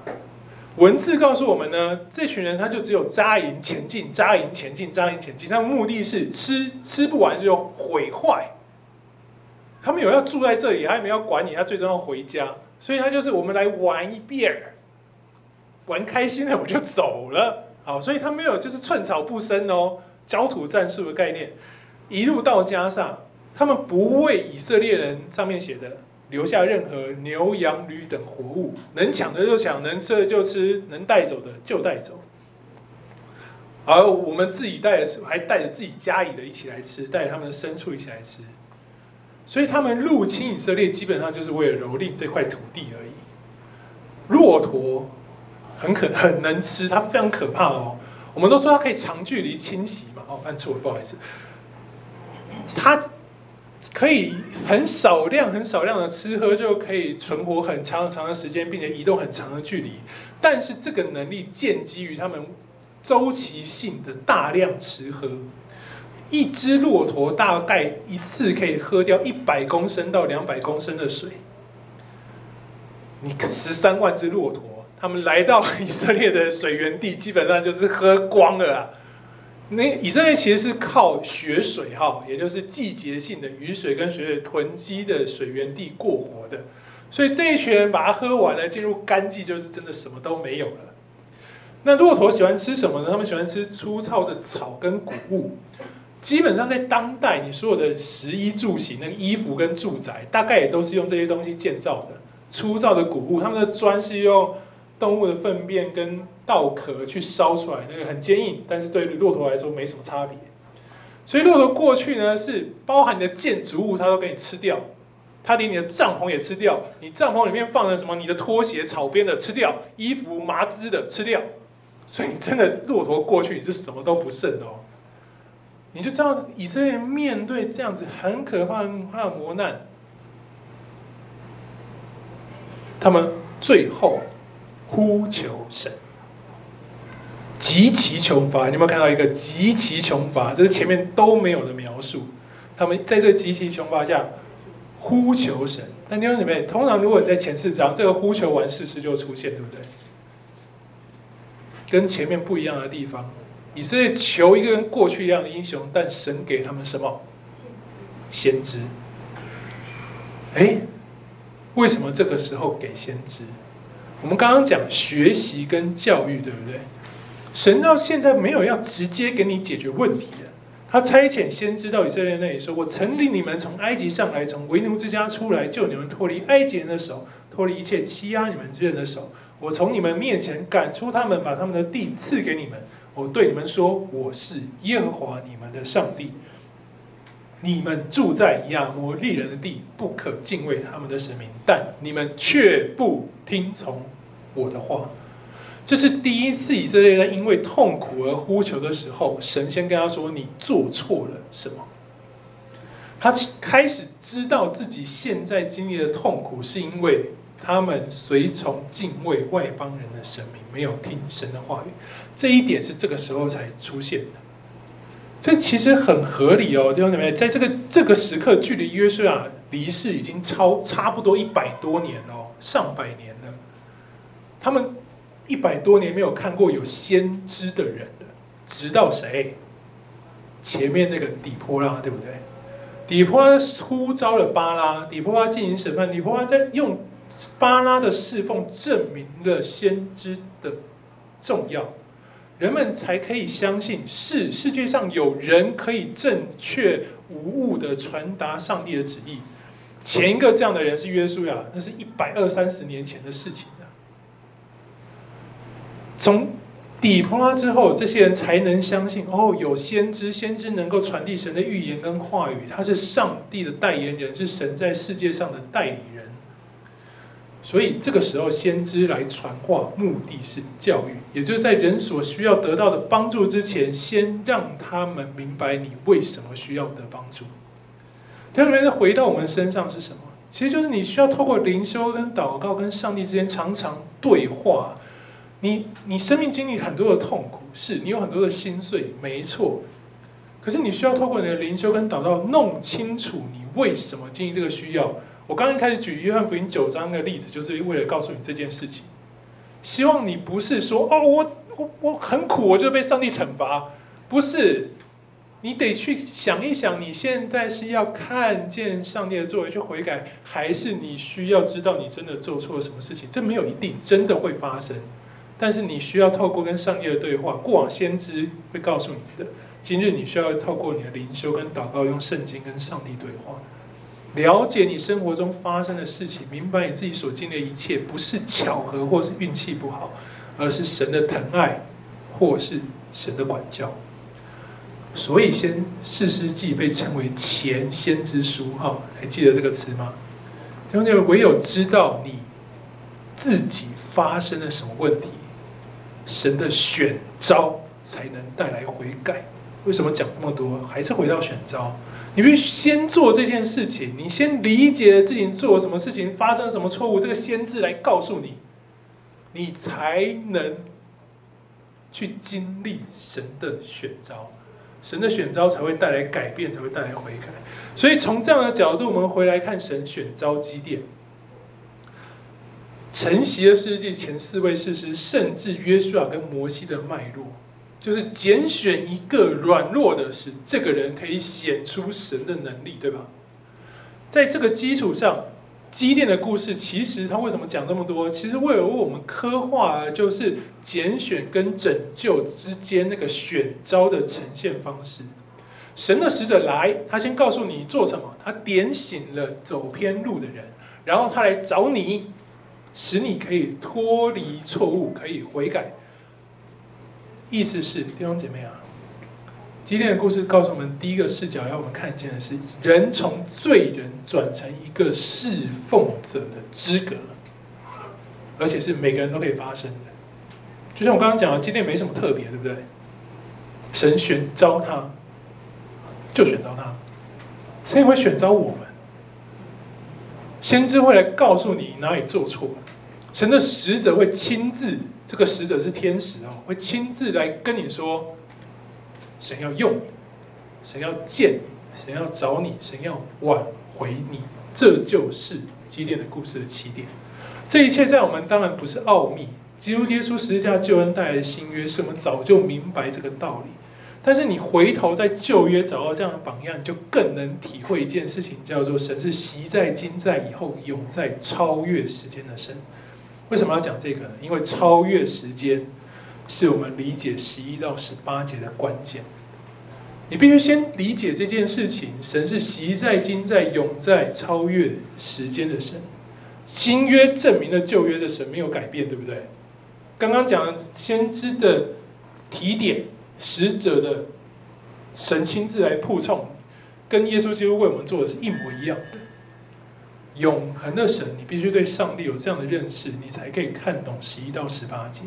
文字告诉我们呢，这群人他就只有扎营前进，扎营前进，扎营前进，他的目的是吃吃不完就毁坏。他们有要住在这里，他也没有管你，他最终要回家，所以他就是我们来玩一遍，玩开心了我就走了，好，所以他没有就是寸草不生哦，焦土战术的概念，一路到加萨，他们不为以色列人上面写的留下任何牛羊驴等活物，能抢的就抢，能吃的就吃，能带走的就带走，而我们自己带的还带着自己家里的一起来吃，带着他们的牲畜一起来吃。所以他们入侵以色列，基本上就是为了蹂躏这块土地而已。骆驼很可很能吃，它非常可怕哦。我们都说它可以长距离侵袭嘛，哦，按错了，不好意思。它可以很少量、很少量的吃喝，就可以存活很长很长的时间，并且移动很长的距离。但是这个能力建基于他们周期性的大量吃喝。一只骆驼大概一次可以喝掉一百公升到两百公升的水。你十三万只骆驼，他们来到以色列的水源地，基本上就是喝光了啊。那以色列其实是靠雪水哈，也就是季节性的雨水跟雪水囤积的水源地过活的。所以这一群人把它喝完了，进入干季就是真的什么都没有了。那骆驼喜欢吃什么呢？他们喜欢吃粗糙的草跟谷物。基本上在当代，你所有的食衣住行，那个衣服跟住宅，大概也都是用这些东西建造的。粗糙的谷物，他们的砖是用动物的粪便跟稻壳去烧出来，那个很坚硬，但是对骆驼来说没什么差别。所以骆驼过去呢，是包含你的建筑物，它都给你吃掉，它连你的帐篷也吃掉。你帐篷里面放的什么？你的拖鞋草编的吃掉，衣服麻织的吃掉。所以真的骆驼过去，你是什么都不剩哦。你就知道以色列面对这样子很可怕、很可怕的磨难，他们最后呼求神，极其穷乏。你有没有看到一个极其穷乏？这是前面都没有的描述。他们在这极其穷乏下呼求神。但弟兄姊妹，通常如果你在前四章，这个呼求完事实就出现，对不对？跟前面不一样的地方。以色列求一个跟过去一样的英雄，但神给他们什么？先知。哎，为什么这个时候给先知？我们刚刚讲学习跟教育，对不对？神到现在没有要直接给你解决问题的，他差遣先知到以色列那里说：“我曾领你们从埃及上来，从为奴之家出来，救你们脱离埃及人的手，脱离一切欺压你们之人的手。我从你们面前赶出他们，把他们的地赐给你们。我对你们说，我是耶和华你们的上帝。你们住在亚摩利人的地，不可敬畏他们的神明，但你们却不听从我的话。”这是第一次以色列在因为痛苦而呼求的时候，神先跟他说：“你做错了什么？”他开始知道自己现在经历的痛苦，是因为他们随从敬畏外邦人的神明，没有听神的话语。这一点是这个时候才出现的。这其实很合理哦，弟兄姊妹，在这个这个时刻，距离约书亚离世已经超差不多一百多年了，上百年了。他们。一百多年没有看过有先知的人了，直到谁？前面那个底波拉，对不对？底波拉呼召了巴拉，底波拉进行审判，底波拉在用巴拉的侍奉证明了先知的重要，人们才可以相信是世界上有人可以正确无误的传达上帝的旨意。前一个这样的人是约书亚，那是一百二三十年前的事情。从底波拉之后，这些人才能相信哦，有先知，先知能够传递神的预言跟话语，他是上帝的代言人，是神在世界上的代理人。所以这个时候，先知来传话，目的是教育，也就是在人所需要得到的帮助之前，先让他们明白你为什么需要得帮助。第二个回到我们身上是什么？其实就是你需要透过灵修跟祷告，跟上帝之间常常对话。你你生命经历很多的痛苦，是你有很多的心碎，没错。可是你需要透过你的灵修跟祷告，弄清楚你为什么经历这个需要。我刚刚开始举约翰福音九章的例子，就是为了告诉你这件事情。希望你不是说哦，我我我很苦，我就被上帝惩罚。不是，你得去想一想，你现在是要看见上帝的作为去悔改，还是你需要知道你真的做错了什么事情？这没有一定真的会发生。但是你需要透过跟上帝的对话，过往先知会告诉你的。今日你需要透过你的灵修跟祷告，用圣经跟上帝对话，了解你生活中发生的事情，明白你自己所经历的一切不是巧合或是运气不好，而是神的疼爱或是神的管教。所以，先士师记被称为前先知书，哈，还记得这个词吗？兄弟们，唯有知道你自己发生了什么问题。神的选召才能带来悔改。为什么讲那么多？还是回到选召。你必须先做这件事情，你先理解自己做了什么事情，发生了什么错误，这个先知来告诉你，你才能去经历神的选召。神的选召才会带来改变，才会带来悔改。所以从这样的角度，我们回来看神选召基甸。承袭了士师记前四位士师，甚至约书亚跟摩西的脉络，就是拣选一个软弱的，使这个人可以显出神的能力，对吧？在这个基础上，基甸的故事，其实他为什么讲这么多？其实为了为我们刻画，就是拣选跟拯救之间那个选招的呈现方式。神的使者来，他先告诉你做什么，他点醒了走偏路的人，然后他来找你。使你可以脱离错误，可以悔改。意思是弟兄姐妹啊，今天的故事告诉我们，第一个视角要我们看见的是，人从罪人转成一个侍奉者的资格，而且是每个人都可以发生的。就像我刚刚讲的，今天没什么特别，对不对？神选召他，就选召他，神也会选召我们。先知会来告诉你哪里做错了，神的使者会亲自，这个使者是天使哦，会亲自来跟你说，神要用你，神要见你，神要找你，神要挽回你，这就是基甸的故事的起点。这一切在我们当然不是奥秘，基督耶稣十字架救恩带来的新约，是我们早就明白这个道理。但是你回头在旧约找到这样的榜样，你就更能体会一件事情，叫做神是昔在、今在、以后永在、超越时间的神。为什么要讲这个呢？因为超越时间，是我们理解十一到十八节的关键。你必须先理解这件事情：神是昔在、今在、永在、超越时间的神。新约证明了旧约的神没有改变，对不对？刚刚讲先知的提点，使者的神亲自来铺充，跟耶稣基督为我们做的是一模一样的。永恒的神，你必须对上帝有这样的认识，你才可以看懂十一到十八节。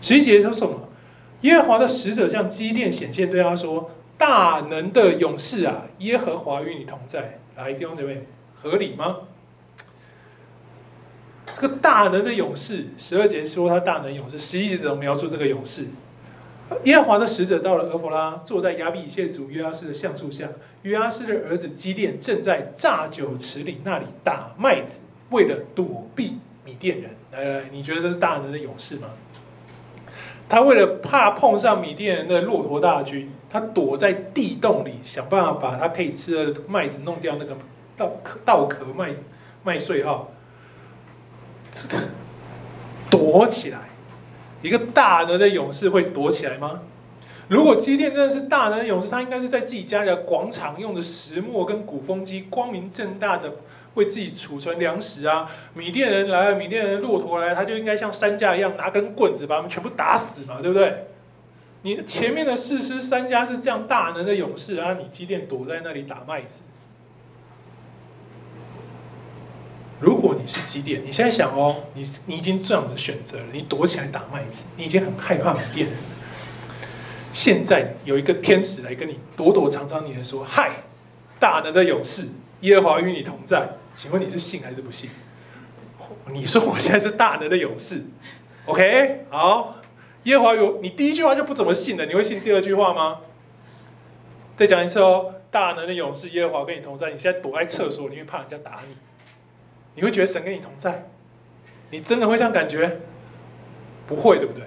十一节说什么？耶和华的使者向基甸显现，对他说：“大能的勇士啊，耶和华与你同在。”来，弟兄姐妹，合理吗？这个大能的勇士，十二节说他大能勇士，十一节怎么描述这个勇士？耶和华的使者到了俄弗拉，坐在亚比以谢族约阿斯的橡树下。约阿斯的儿子基甸正在榨酒池里那里打麦子，为了躲避米甸人。来来来，你觉得这是大能的勇士吗？他为了怕碰上米甸人的骆驼大军，他躲在地洞里，想办法把他可以吃的麦子弄掉，那个稻壳稻壳麦麦穗哈。躲起来，一个大能的勇士会躲起来吗？如果基甸真的是大能的勇士，他应该是在自己家里的广场，用的石磨跟鼓风机，光明正大的为自己储存粮食啊。米甸人来了，米甸人的骆驼来了，他就应该像山家一样拿根棍子把他们全部打死嘛，对不对？你前面的四师三家是这样大能的勇士啊，你基甸躲在那里打麦子。如果你是几点，你现在想哦，你你已经这样子选择了，你躲起来打麦子，你已经很害怕米甸人了。现在有一个天使来跟你躲躲藏藏，你来说：“嗨，大能的勇士，耶和华与你同在。”请问你是信还是不信？你说我现在是大能的勇士，OK？好，耶和华有你第一句话就不怎么信了，你会信第二句话吗？再讲一次哦，大能的勇士耶和华跟你同在，你现在躲在厕所里面怕人家打你。你会觉得神跟你同在？你真的会这样感觉？不会，对不对？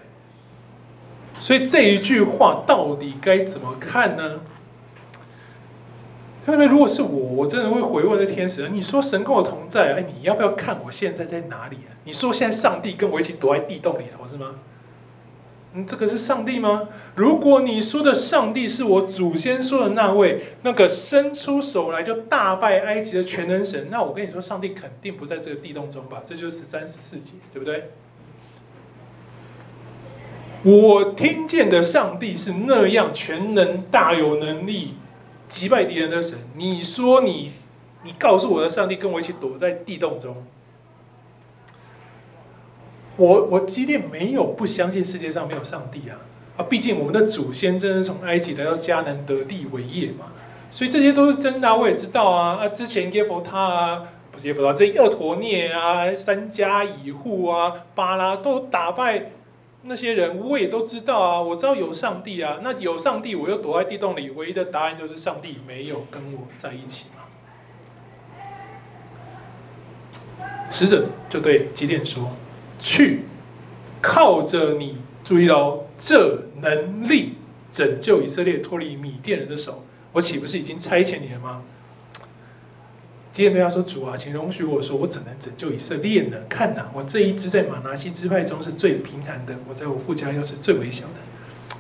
所以这一句话到底该怎么看呢？因为如果是我，我真的会回问这天使：你说神跟我同在，哎，你要不要看我现在在哪里啊？你说现在上帝跟我一起躲在地洞里头是吗？嗯，这个是上帝吗？如果你说的上帝是我祖先说的那位，那个伸出手来就大败埃及的全能神，那我跟你说，上帝肯定不在这个地洞中吧？这就是十三、十四节，对不对？我听见的上帝是那样全能、大有能力、击败敌人的神。你说你，你告诉我的上帝跟我一起躲在地洞中。我我基甸没有不相信世界上没有上帝啊啊！毕竟我们的祖先真是从埃及来到迦南得地为业嘛，所以这些都是真的，我也知道啊啊！之前耶弗他啊，不是耶弗他，这俄陀聂啊、三家、以户啊、巴拉都打败那些人，我也都知道啊，我知道有上帝啊。那有上帝，我又躲在地洞里，唯一的答案就是上帝没有跟我在一起嘛。使者就对基甸说。去，靠着你，注意哦，这能力拯救以色列脱离米甸人的手，我岂不是已经差遣你了吗？基甸对他说：“主啊，请容许我说，我怎能拯救以色列呢？看哪，我这一支在玛拿西支派中是最贫寒的，我在我父家又是最微小的。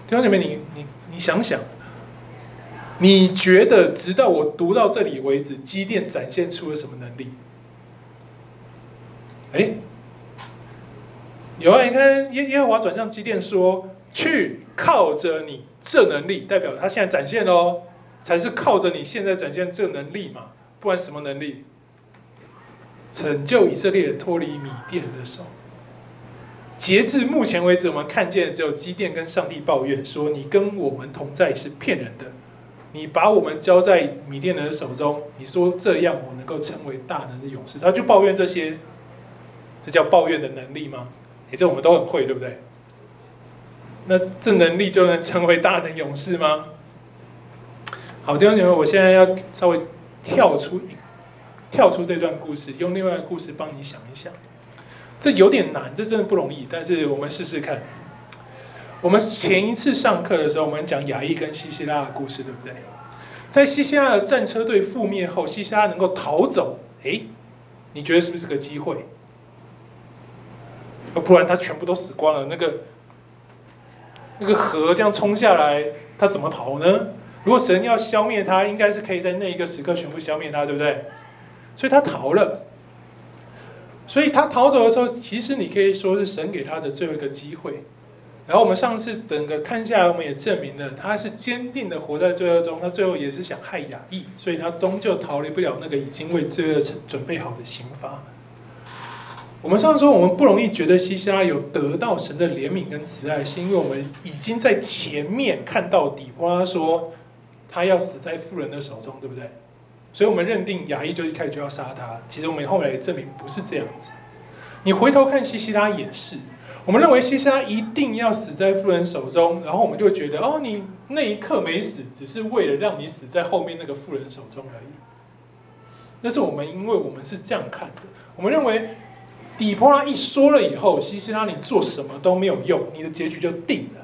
弟兄姐妹，你你你想想，你觉得直到我读到这里为止，基甸展现出了什么能力？哎。”有啊，你看耶耶和华转向基甸说：“去靠着你这能力，代表他现在展现喽，才是靠着你现在展现这能力嘛，不然什么能力？拯救以色列脱离米甸人的手。截至目前为止，我们看见只有基甸跟上帝抱怨说：你跟我们同在是骗人的，你把我们交在米甸人的手中，你说这样我能够成为大能的勇士？他就抱怨这些，这叫抱怨的能力吗？”也这我们都很会，对不对？那这能力就能成为大能勇士吗？好，弟兄姐妹，我现在要稍微跳出跳出这段故事，用另外一个故事帮你想一想。这有点难，这真的不容易，但是我们试试看。我们前一次上课的时候，我们讲亚忆跟西西拉的故事，对不对？在西西拉的战车队覆灭后，西西拉能够逃走，诶，你觉得是不是个机会？不然他全部都死光了。那个那个河这样冲下来，他怎么跑呢？如果神要消灭他，应该是可以在那一个时刻全部消灭他，对不对？所以他逃了。所以他逃走的时候，其实你可以说是神给他的最后一个机会。然后我们上次整个看下来，我们也证明了他是坚定的活在罪恶中。他最后也是想害亚义，所以他终究逃离不了那个已经为罪恶准备好的刑罚。我们上次说，我们不容易觉得西西拉有得到神的怜悯跟慈爱，是因为我们已经在前面看到底波拉说他要死在妇人的手中，对不对？所以我们认定亚义就一开始就要杀他。其实我们后来证明不是这样子。你回头看西西拉也是。我们认为西西拉一定要死在妇人手中，然后我们就觉得，哦，你那一刻没死，只是为了让你死在后面那个妇人手中而已。那是我们，因为我们是这样看的。我们认为，底波拉一说了以后，西西拉你做什么都没有用，你的结局就定了。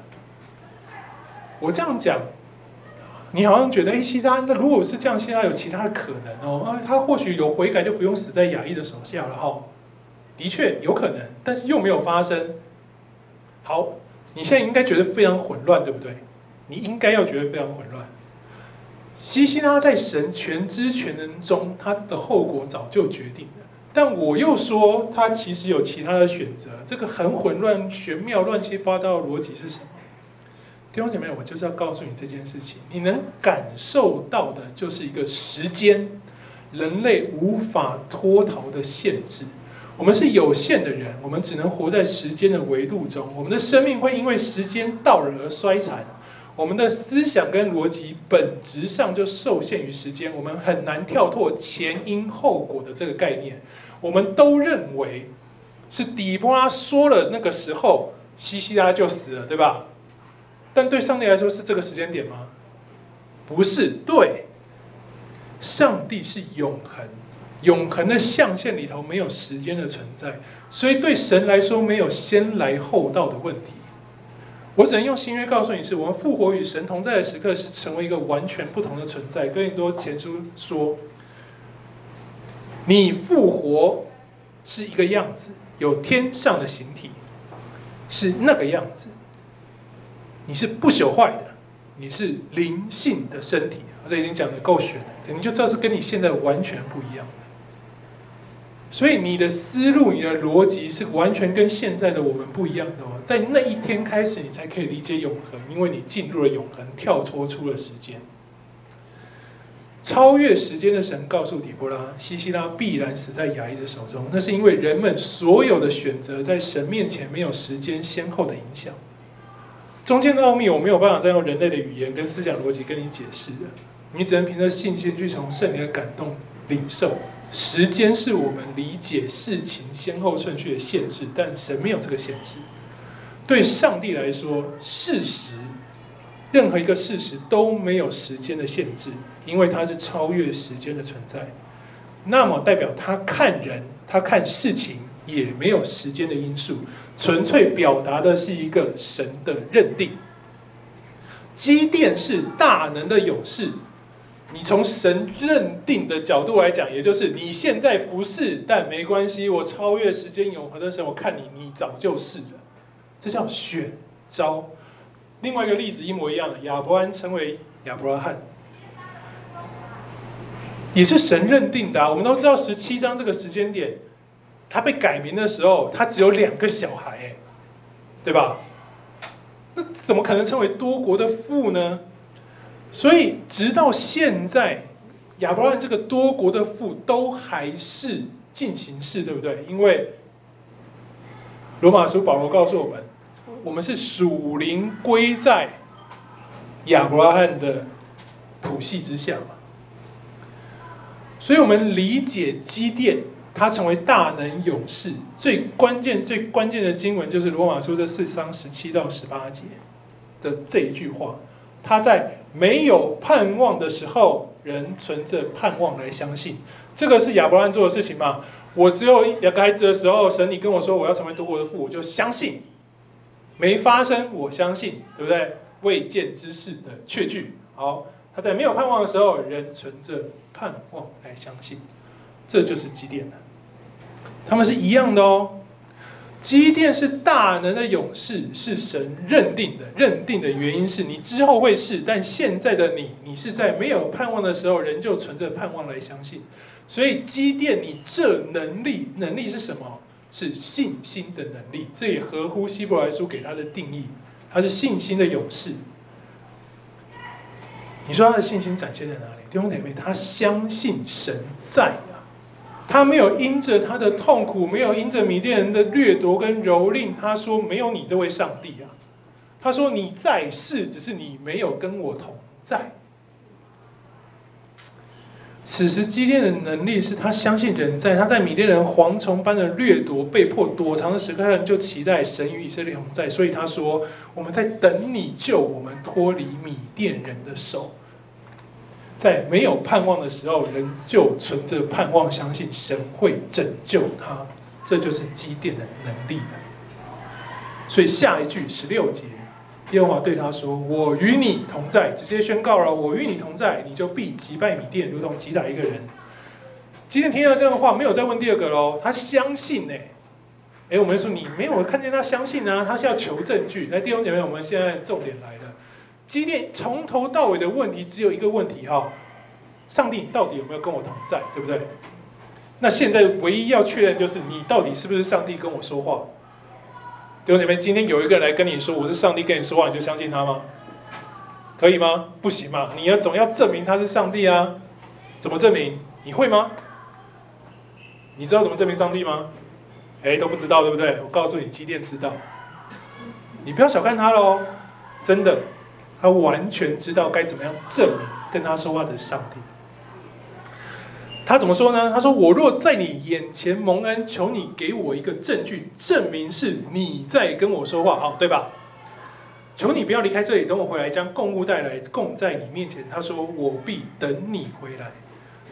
我这样讲，你好像觉得，哎，西拉，那如果是这样，西西拉有其他的可能哦，啊，他或许有悔改，就不用死在亚义的手下了哈。的确有可能，但是又没有发生。好，你现在应该觉得非常混乱，对不对？你应该要觉得非常混乱。西西拉在神全知全能中，他的后果早就决定了。但我又说，他其实有其他的选择。这个很混乱、玄妙、乱七八糟的逻辑是什么？弟兄姐妹，我就是要告诉你这件事情。你能感受到的，就是一个时间，人类无法脱逃的限制。我们是有限的人，我们只能活在时间的维度中。我们的生命会因为时间到了而衰残，我们的思想跟逻辑本质上就受限于时间。我们很难跳脱前因后果的这个概念。我们都认为是底波拉说了，那个时候西西拉就死了，对吧？但对上帝来说是这个时间点吗？不是，对，上帝是永恒。永恒的象限里头没有时间的存在，所以对神来说没有先来后到的问题。我只能用新约告诉你是，我们复活与神同在的时刻是成为一个完全不同的存在。哥林多前书说，你复活是一个样子，有天上的形体，是那个样子。你是不朽坏的，你是灵性的身体。我这已经讲的够玄了，你就知道是跟你现在完全不一样。所以你的思路、你的逻辑是完全跟现在的我们不一样的哦。在那一天开始，你才可以理解永恒，因为你进入了永恒，跳脱出了时间，超越时间的神告诉底波拉，西西拉必然死在牙医的手中。那是因为人们所有的选择在神面前没有时间先后的影响，中间的奥秘我没有办法再用人类的语言跟思想逻辑跟你解释的，你只能凭着信心去从圣灵的感动领受。时间是我们理解事情先后顺序的限制，但神没有这个限制。对上帝来说，事实，任何一个事实都没有时间的限制，因为它是超越时间的存在。那么代表他看人，他看事情也没有时间的因素，纯粹表达的是一个神的认定。基甸是大能的勇士。你从神认定的角度来讲，也就是你现在不是，但没关系。我超越时间永恒的时候，我看你，你早就是了。这叫选召。另外一个例子一模一样的，亚伯安称为亚伯拉罕，也是神认定的啊。我们都知道十七章这个时间点，他被改名的时候，他只有两个小孩，哎，对吧？那怎么可能称为多国的父呢？所以，直到现在，亚伯拉罕这个多国的父都还是进行式，对不对？因为罗马书保罗告诉我们，我们是属灵归在亚伯拉罕的谱系之下嘛。所以我们理解基甸，他成为大能勇士，最关键、最关键的经文就是罗马书这四章十七到十八节的这一句话。他在没有盼望的时候，仍存着盼望来相信。这个是亚伯拉罕做的事情吗？我只有两个孩子的时候，神你跟我说我要成为多国的父，我就相信。没发生，我相信，对不对？未见之事的确据。好，他在没有盼望的时候，仍存着盼望来相信。这就是基甸了。他们是一样的哦。基甸是大能的勇士，是神认定的。认定的原因是你之后会是，但现在的你，你是在没有盼望的时候，仍旧存着盼望来相信。所以基甸，你这能力，能力是什么？是信心的能力。这也合乎希伯来书给他的定义，他是信心的勇士。你说他的信心展现在哪里？弟兄姐妹，他相信神在。他没有因着他的痛苦，没有因着米甸人的掠夺跟蹂躏，他说没有你这位上帝啊。他说你在世，只是你没有跟我同在。此时基甸的能力是他相信人在，他在米甸人蝗虫般的掠夺、被迫躲藏的时刻，人就期待神与以色列同在，所以他说我们在等你救我们脱离米甸人的手。在没有盼望的时候，人就存着盼望，相信神会拯救他，这就是基甸的能力。所以下一句十六节，耶和华对他说：“我与你同在。”直接宣告了：“我与你同在，你就必击败米甸，如同击打一个人。”基甸听到这样的话，没有再问第二个喽，他相信呢。哎，我们说你没有看见他相信啊，他是要求证据。来，弟兄姐妹，我们现在重点来了。基甸从头到尾的问题只有一个问题哈，上帝你到底有没有跟我同在，对不对？那现在唯一要确认就是你到底是不是上帝跟我说话？弟兄姐妹，今天有一个人来跟你说我是上帝跟你说话，你就相信他吗？可以吗？不行嘛，你要总要证明他是上帝啊？怎么证明？你会吗？你知道怎么证明上帝吗？哎，都不知道对不对？我告诉你，基甸知道。你不要小看他喽，真的。他完全知道该怎么样证明跟他说话的上帝。他怎么说呢？他说：“我若在你眼前蒙恩，求你给我一个证据，证明是你在跟我说话，好，对吧？求你不要离开这里，等我回来将供物带来，供在你面前。”他说：“我必等你回来。”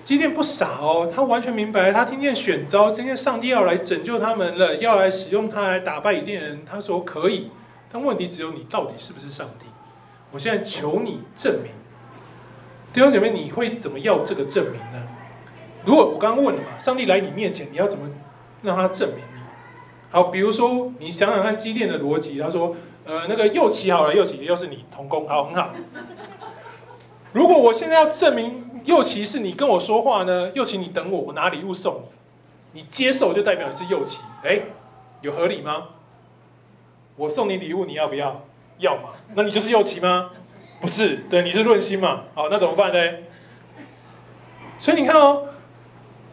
基甸不傻哦，他完全明白，他听见选召，今天上帝要来拯救他们了，要来使用他来打败以甸人。他说：“可以。”但问题只有你到底是不是上帝？我现在求你证明，弟兄姐妹，你会怎么要这个证明呢？如果我刚刚问了嘛，上帝来你面前，你要怎么让他证明你？好，比如说你想想看基甸的逻辑，他说，呃，那个右旗好了，右旗，又是你同工，好，很好。如果我现在要证明右旗是你跟我说话呢？右旗你等我，我拿礼物送你，你接受就代表你是右旗，哎，有合理吗？我送你礼物，你要不要？要嘛？那你就是右旗吗？不是，对，你是论心嘛。好，那怎么办呢？所以你看哦，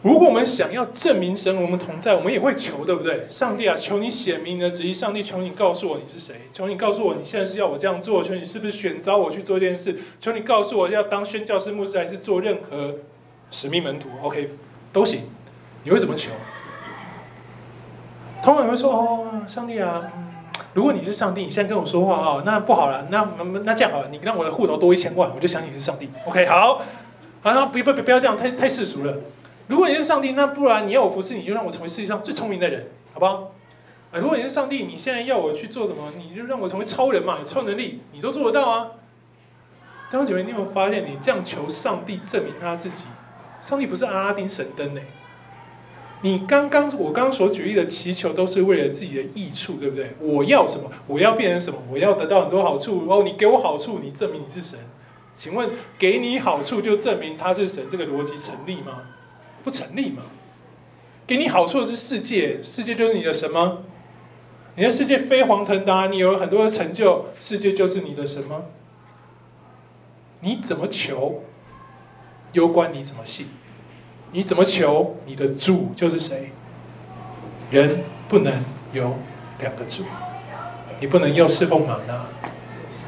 如果我们想要证明神我们同在，我们也会求，对不对？上帝啊，求你显明你的旨意。上帝，求你告诉我你是谁？求你告诉我你现在是要我这样做？求你是不是选召我去做这件事？求你告诉我要当宣教士、牧师，还是做任何使命门徒？OK，都行。你会怎么求？通常会说：“哦，上帝啊。”如果你是上帝，你现在跟我说话啊，那不好了，那那那这样好了，你让我的户头多一千万，我就想你是上帝。OK，好，好，像不不不要这样，太太世俗了。如果你是上帝，那不然你要我服侍你，就让我成为世界上最聪明的人，好不好？啊，如果你是上帝，你现在要我去做什么，你就让我成为超人嘛，有超能力，你都做得到啊。弟兄姐妹，你有没有发现，你这样求上帝证明他自己，上帝不是阿拉丁神灯呢？你刚刚我刚刚所举例的祈求都是为了自己的益处，对不对？我要什么？我要变成什么？我要得到很多好处。哦，你给我好处，你证明你是神？请问，给你好处就证明他是神，这个逻辑成立吗？不成立吗？给你好处的是世界，世界就是你的神吗？你的世界飞黄腾达，你有很多的成就，世界就是你的神吗？你怎么求，攸关你怎么信。你怎么求？你的主就是谁？人不能有两个主，你不能又侍奉马纳，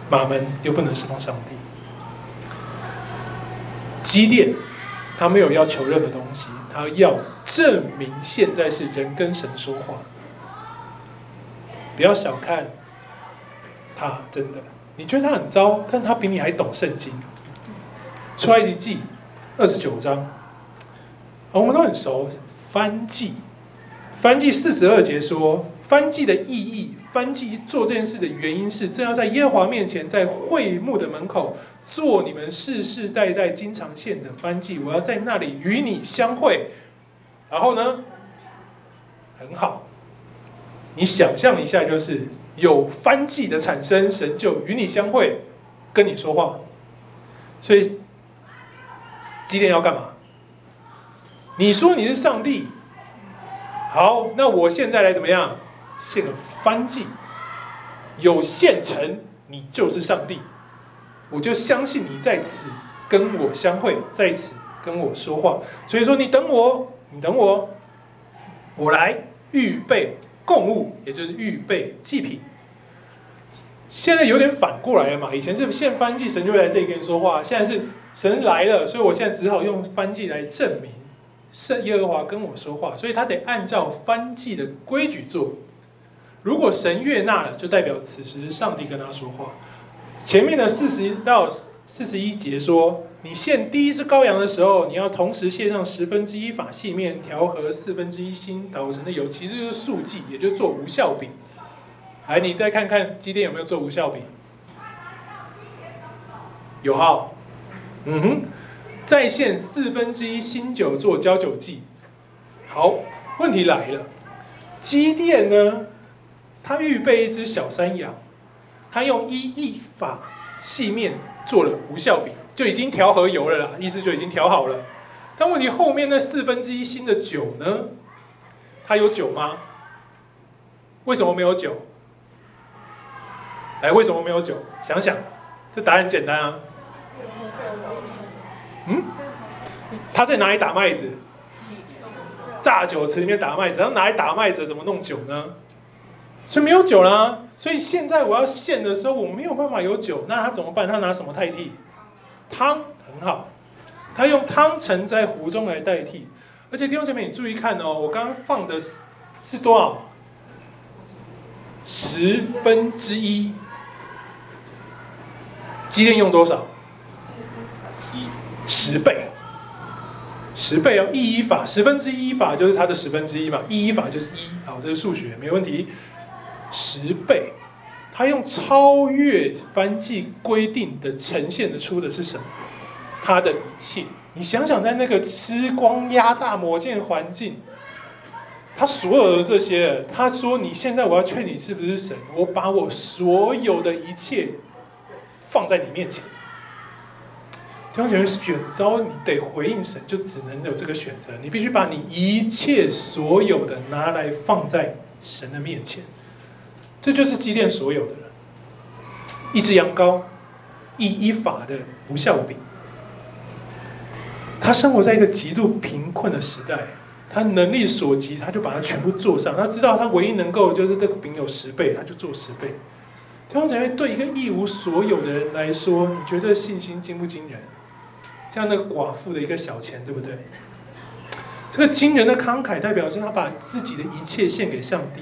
马门又不能侍奉上帝。基甸他没有要求任何东西，他要证明现在是人跟神说话。不要小看他，真的，你觉得他很糟，但他比你还懂圣经。出埃及记二十九章。我们都很熟，燔祭，燔祭四十二节说，燔祭的意义，燔祭做这件事的原因是，正要在耶和华面前，在会幕的门口做你们世世代代经常献的燔祭，我要在那里与你相会。然后呢，很好，你想象一下，就是有燔祭的产生，神就与你相会，跟你说话。所以，几点要干嘛？你说你是上帝，好，那我现在来怎么样？献个燔祭，有现成，你就是上帝，我就相信你在此跟我相会，在此跟我说话。所以说，你等我，你等我，我来预备供物，也就是预备祭品。现在有点反过来了嘛？以前是献燔祭，神就会来这里跟你说话，现在是神来了，所以我现在只好用燔祭来证明。圣耶和华跟我说话，所以他得按照燔祭的规矩做。如果神悦纳了，就代表此时上帝跟他说话。前面的四十到四十一节说，你献第一只羔羊的时候，你要同时献上十分之一法细面调和四分之一新捣成的油，其实就是素祭，也就做无效饼。来，你再看看今天有没有做无效饼？有哈，嗯哼。再献四分之一新酒做交酒祭。好，问题来了，基甸呢？他预备一只小山羊，他用一一法细面做了无效饼，就已经调和油了啦，意思就已经调好了。但问题后面那四分之一新的酒呢？他有酒吗？为什么没有酒？来，为什么没有酒？想想，这答案简单啊。嗯，他在哪里打麦子？榨酒池里面打麦子，然后哪里打麦子？怎么弄酒呢？所以没有酒啦。所以现在我要献的时候，我没有办法有酒，那他怎么办？他拿什么代替？汤很好，他用汤盛在壶中来代替。而且弟兄姐妹，你注意看哦，我刚刚放的是是多少？十分之一。基甸用多少？十倍，十倍哦，一一法十分之一法就是它的十分之一嘛，一一法就是一，好，这是数学没问题。十倍，它用超越燔祭规定的呈现的出的是什么？它的一切，你想想，在那个吃光、压榨、魔剑环境，他所有的这些，他说：“你现在我要劝你是不是神？我把我所有的一切放在你面前。”当前选招，你得回应神，就只能有这个选择。你必须把你一切所有的拿来放在神的面前，这就是基甸所有的人。一只羊羔，一依法的无效饼。他生活在一个极度贫困的时代，他能力所及，他就把它全部做上。他知道他唯一能够就是这个饼有十倍，他就做十倍。弟兄姐妹，对一个一无所有的人来说，你觉得信心惊不惊人？像那个寡妇的一个小钱，对不对？这个惊人的慷慨，代表是他把自己的一切献给上帝，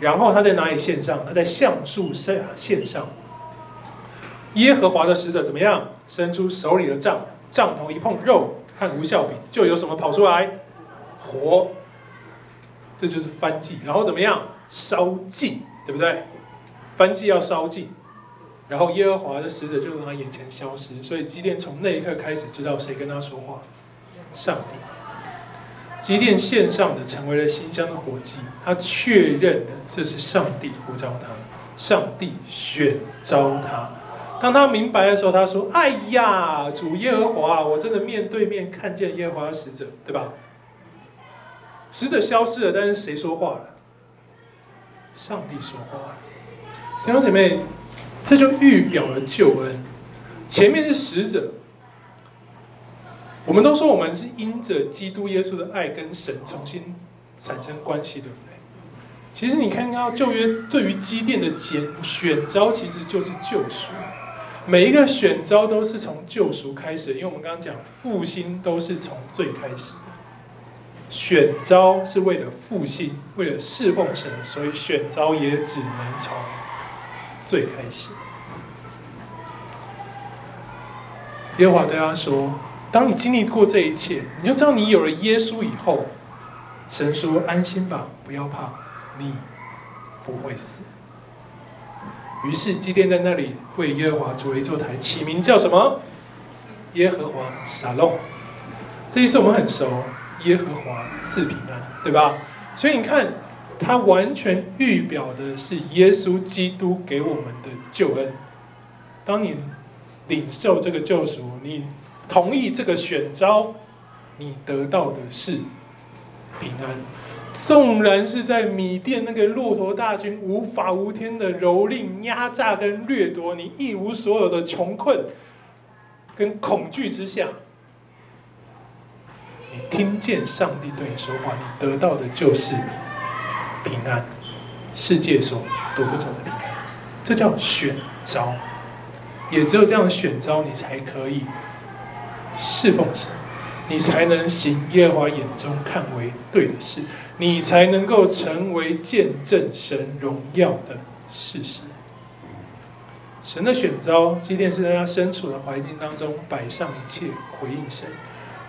然后他在哪里献上？他在橡树下献上。耶和华的使者怎么样？伸出手里的杖，杖头一碰肉和无效饼，就有什么跑出来？火。这就是燔祭。然后怎么样？烧尽，对不对？燔祭要烧尽。然后耶和华的使者就从他眼前消失，所以基甸从那一刻开始知道谁跟他说话，上帝。基甸献上的成为了新香的火祭，他确认了这是上帝呼召他，上帝选召他。当他明白的时候，他说：“哎呀，主耶和华，我真的面对面看见耶和华的使者，对吧？”使者消失了，但是谁说话了？上帝说话了。弟兄姐妹。这就预表了救恩，前面是使者。我们都说我们是因着基督耶稣的爱跟神重新产生关系，对不对？其实你看到旧约对于基甸的拣选招，其实就是救赎。每一个选招都是从救赎开始，因为我们刚刚讲复兴都是从最开始的。选招是为了复兴，为了侍奉神，所以选招也只能从。最开始，耶和华对他说：“当你经历过这一切，你就知道你有了耶稣以后，神说安心吧，不要怕，你不会死。”于是基甸在那里为耶和华筑了一座台，起名叫什么？耶和华沙龙。这意思我们很熟，耶和华赐平安，对吧？所以你看。它完全预表的是耶稣基督给我们的救恩。当你领受这个救赎，你同意这个选召，你得到的是平安。纵然是在米甸那个骆驼大军无法无天的蹂躏、压榨跟掠夺，你一无所有的穷困跟恐惧之下，你听见上帝对你说话，你得到的就是平安，世界所夺不走的平安。这叫选召，也只有这样的选召，你才可以侍奉神。你才能行耶和华眼中看为对的事，你才能够成为见证神荣耀的事实。神的选召，基甸是在他身处的环境当中摆上一切回应神，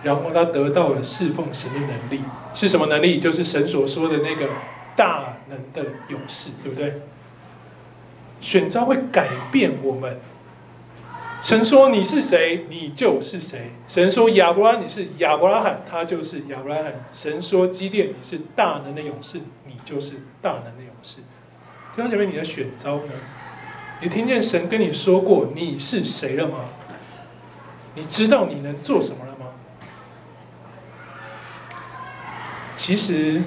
然后他得到了侍奉神的能力。是什么能力？就是神所说的那个大能的勇士，对不对？选召会改变我们。神说你是谁，你就是谁。神说亚伯拉你是亚伯拉罕，他就是亚伯拉罕。神说基甸你是大能的勇士，你就是大能的勇士。弟兄姐妹，你的选召呢？你听见神跟你说过你是谁了吗？你知道你能做什么了吗？其实，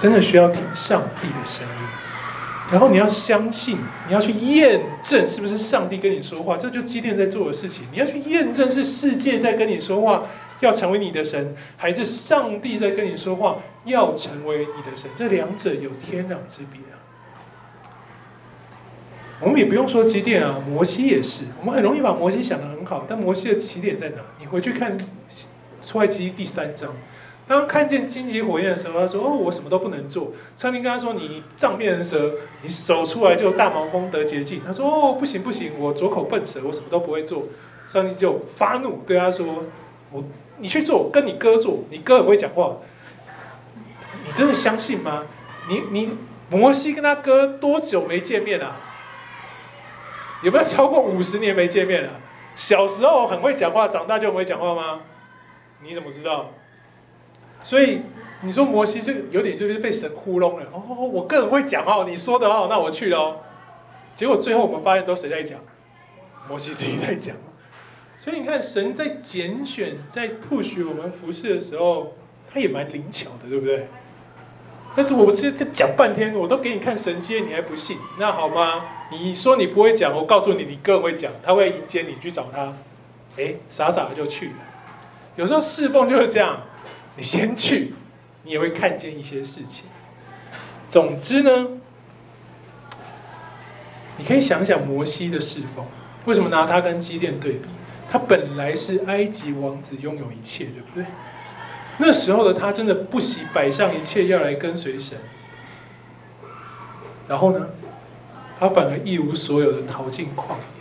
真的需要听上帝的声音。然后你要相信，你要去验证是不是上帝跟你说话，这就基甸在做的事情。你要去验证是世界在跟你说话，要成为你的神，还是上帝在跟你说话，要成为你的神？这两者有天壤之别啊！我们也不用说基甸啊，摩西也是。我们很容易把摩西想得很好，但摩西的起点在哪？你回去看出埃及第三章。当看见荆棘火焰的时候，他说：“哦，我什么都不能做。”上帝跟他说：“你杖变成蛇，你走出来就大毛风得洁净。”他说：“哦，不行不行，我左口笨舌，我什么都不会做。”上帝就发怒对他说：“我你去做，跟你哥做，你哥很会讲话。你真的相信吗？你你摩西跟他哥多久没见面了啊？有没有超过五十年没见面了？小时候很会讲话，长大就很会讲话吗？你怎么知道？”所以你说摩西这有点就是被神糊弄了哦，我个人会讲哦，你说的哦，那我去了哦。结果最后我们发现都谁在讲？摩西自己在讲。所以你看神在拣选、在 push 我们服侍的时候，他也蛮灵巧的，对不对？但是我们这这讲半天，我都给你看神迹，你还不信？那好吗？你说你不会讲，我告诉你，你个人会讲，他会迎接你去找他。哎，傻傻的就去了。有时候侍奉就是这样。你先去，你也会看见一些事情。总之呢，你可以想想摩西的侍奉，为什么拿他跟基甸对比？他本来是埃及王子，拥有一切，对不对？那时候的他真的不惜摆上一切要来跟随神，然后呢，他反而一无所有的逃进旷野。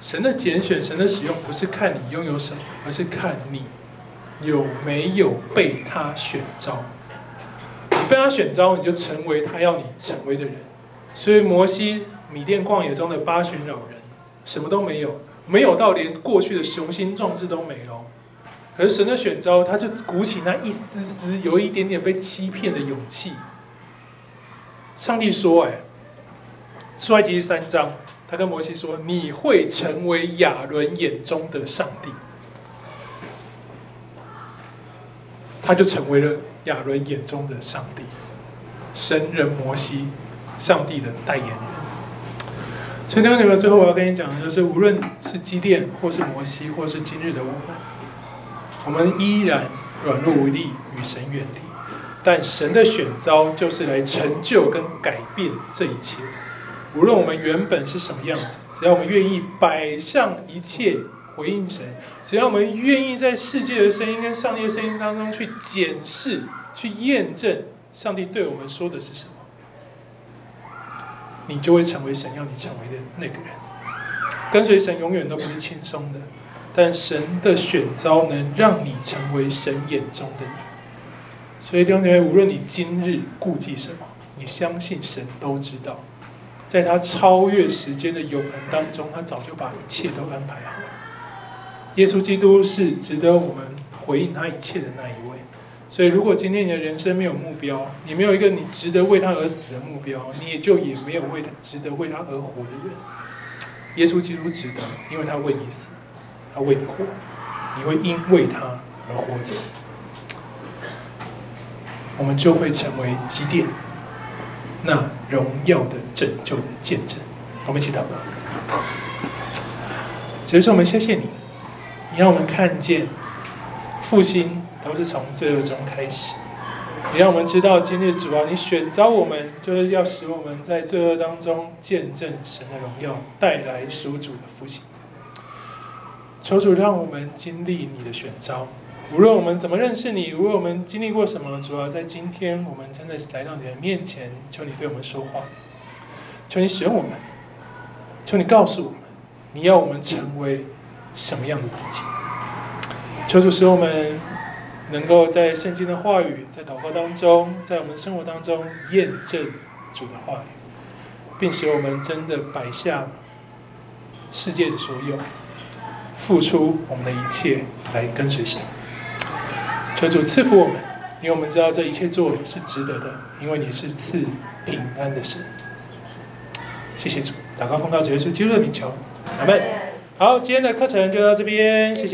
神的拣选，神的使用，不是看你拥有什么，而是看你。有没有被他选召？你被他选召，你就成为他要你成为的人。所以摩西米甸旷野中的八旬老人，什么都没有，没有到连过去的雄心壮志都没有。可是神的选召，他就鼓起那一丝丝、有一点点被欺骗的勇气。上帝说：“哎，出埃及三章，他跟摩西说，你会成为亚伦眼中的上帝。”他就成为了亚伦眼中的上帝，神人摩西，上帝的代言人。所以，弟兄姊妹，最后我要跟你讲的就是，无论是基甸，或是摩西，或是今日的我们，我们依然软弱无力，与神远离。但神的选召就是来成就跟改变这一切。无论我们原本是什么样子，只要我们愿意摆上一切。回应神，只要我们愿意在世界的声音跟上帝的声音当中去检视、去验证上帝对我们说的是什么，你就会成为神要你成为的那个人。跟随神永远都不是轻松的，但神的选召能让你成为神眼中的你。所以弟兄姐妹，无论你今日顾忌什么，你相信神都知道，在他超越时间的永恒当中，他早就把一切都安排好了。耶稣基督是值得我们回应他一切的那一位，所以，如果今天你的人生没有目标，你没有一个你值得为他而死的目标，你也就也没有为他值得为他而活的人。耶稣基督值得，因为他为你死，他为你活，你会因为他而活着。我们就会成为基甸，那荣耀的拯救的见证。我们一起祷告。所以说，我们谢谢你，你让我们看见复兴。都是从罪恶中开始，你让我们知道，今日主啊，你选召我们，就是要使我们在罪恶当中见证神的荣耀，带来属主的复兴。求主让我们经历你的选召，无论我们怎么认识你，无论我们经历过什么，主啊，在今天我们真的是来到你的面前，求你对我们说话，求你使用我们，求你告诉我们，你要我们成为什么样的自己。求主使我们。能够在圣经的话语，在祷告当中，在我们的生活当中验证主的话语，并使我们真的摆下世界的所有，付出我们的一切来跟随神。求主赐福我们，因为我们知道这一切做是值得的，因为你是赐平安的神。谢谢主，祷告奉告主耶稣基督的名求，阿门。好，今天的课程就到这边，谢谢。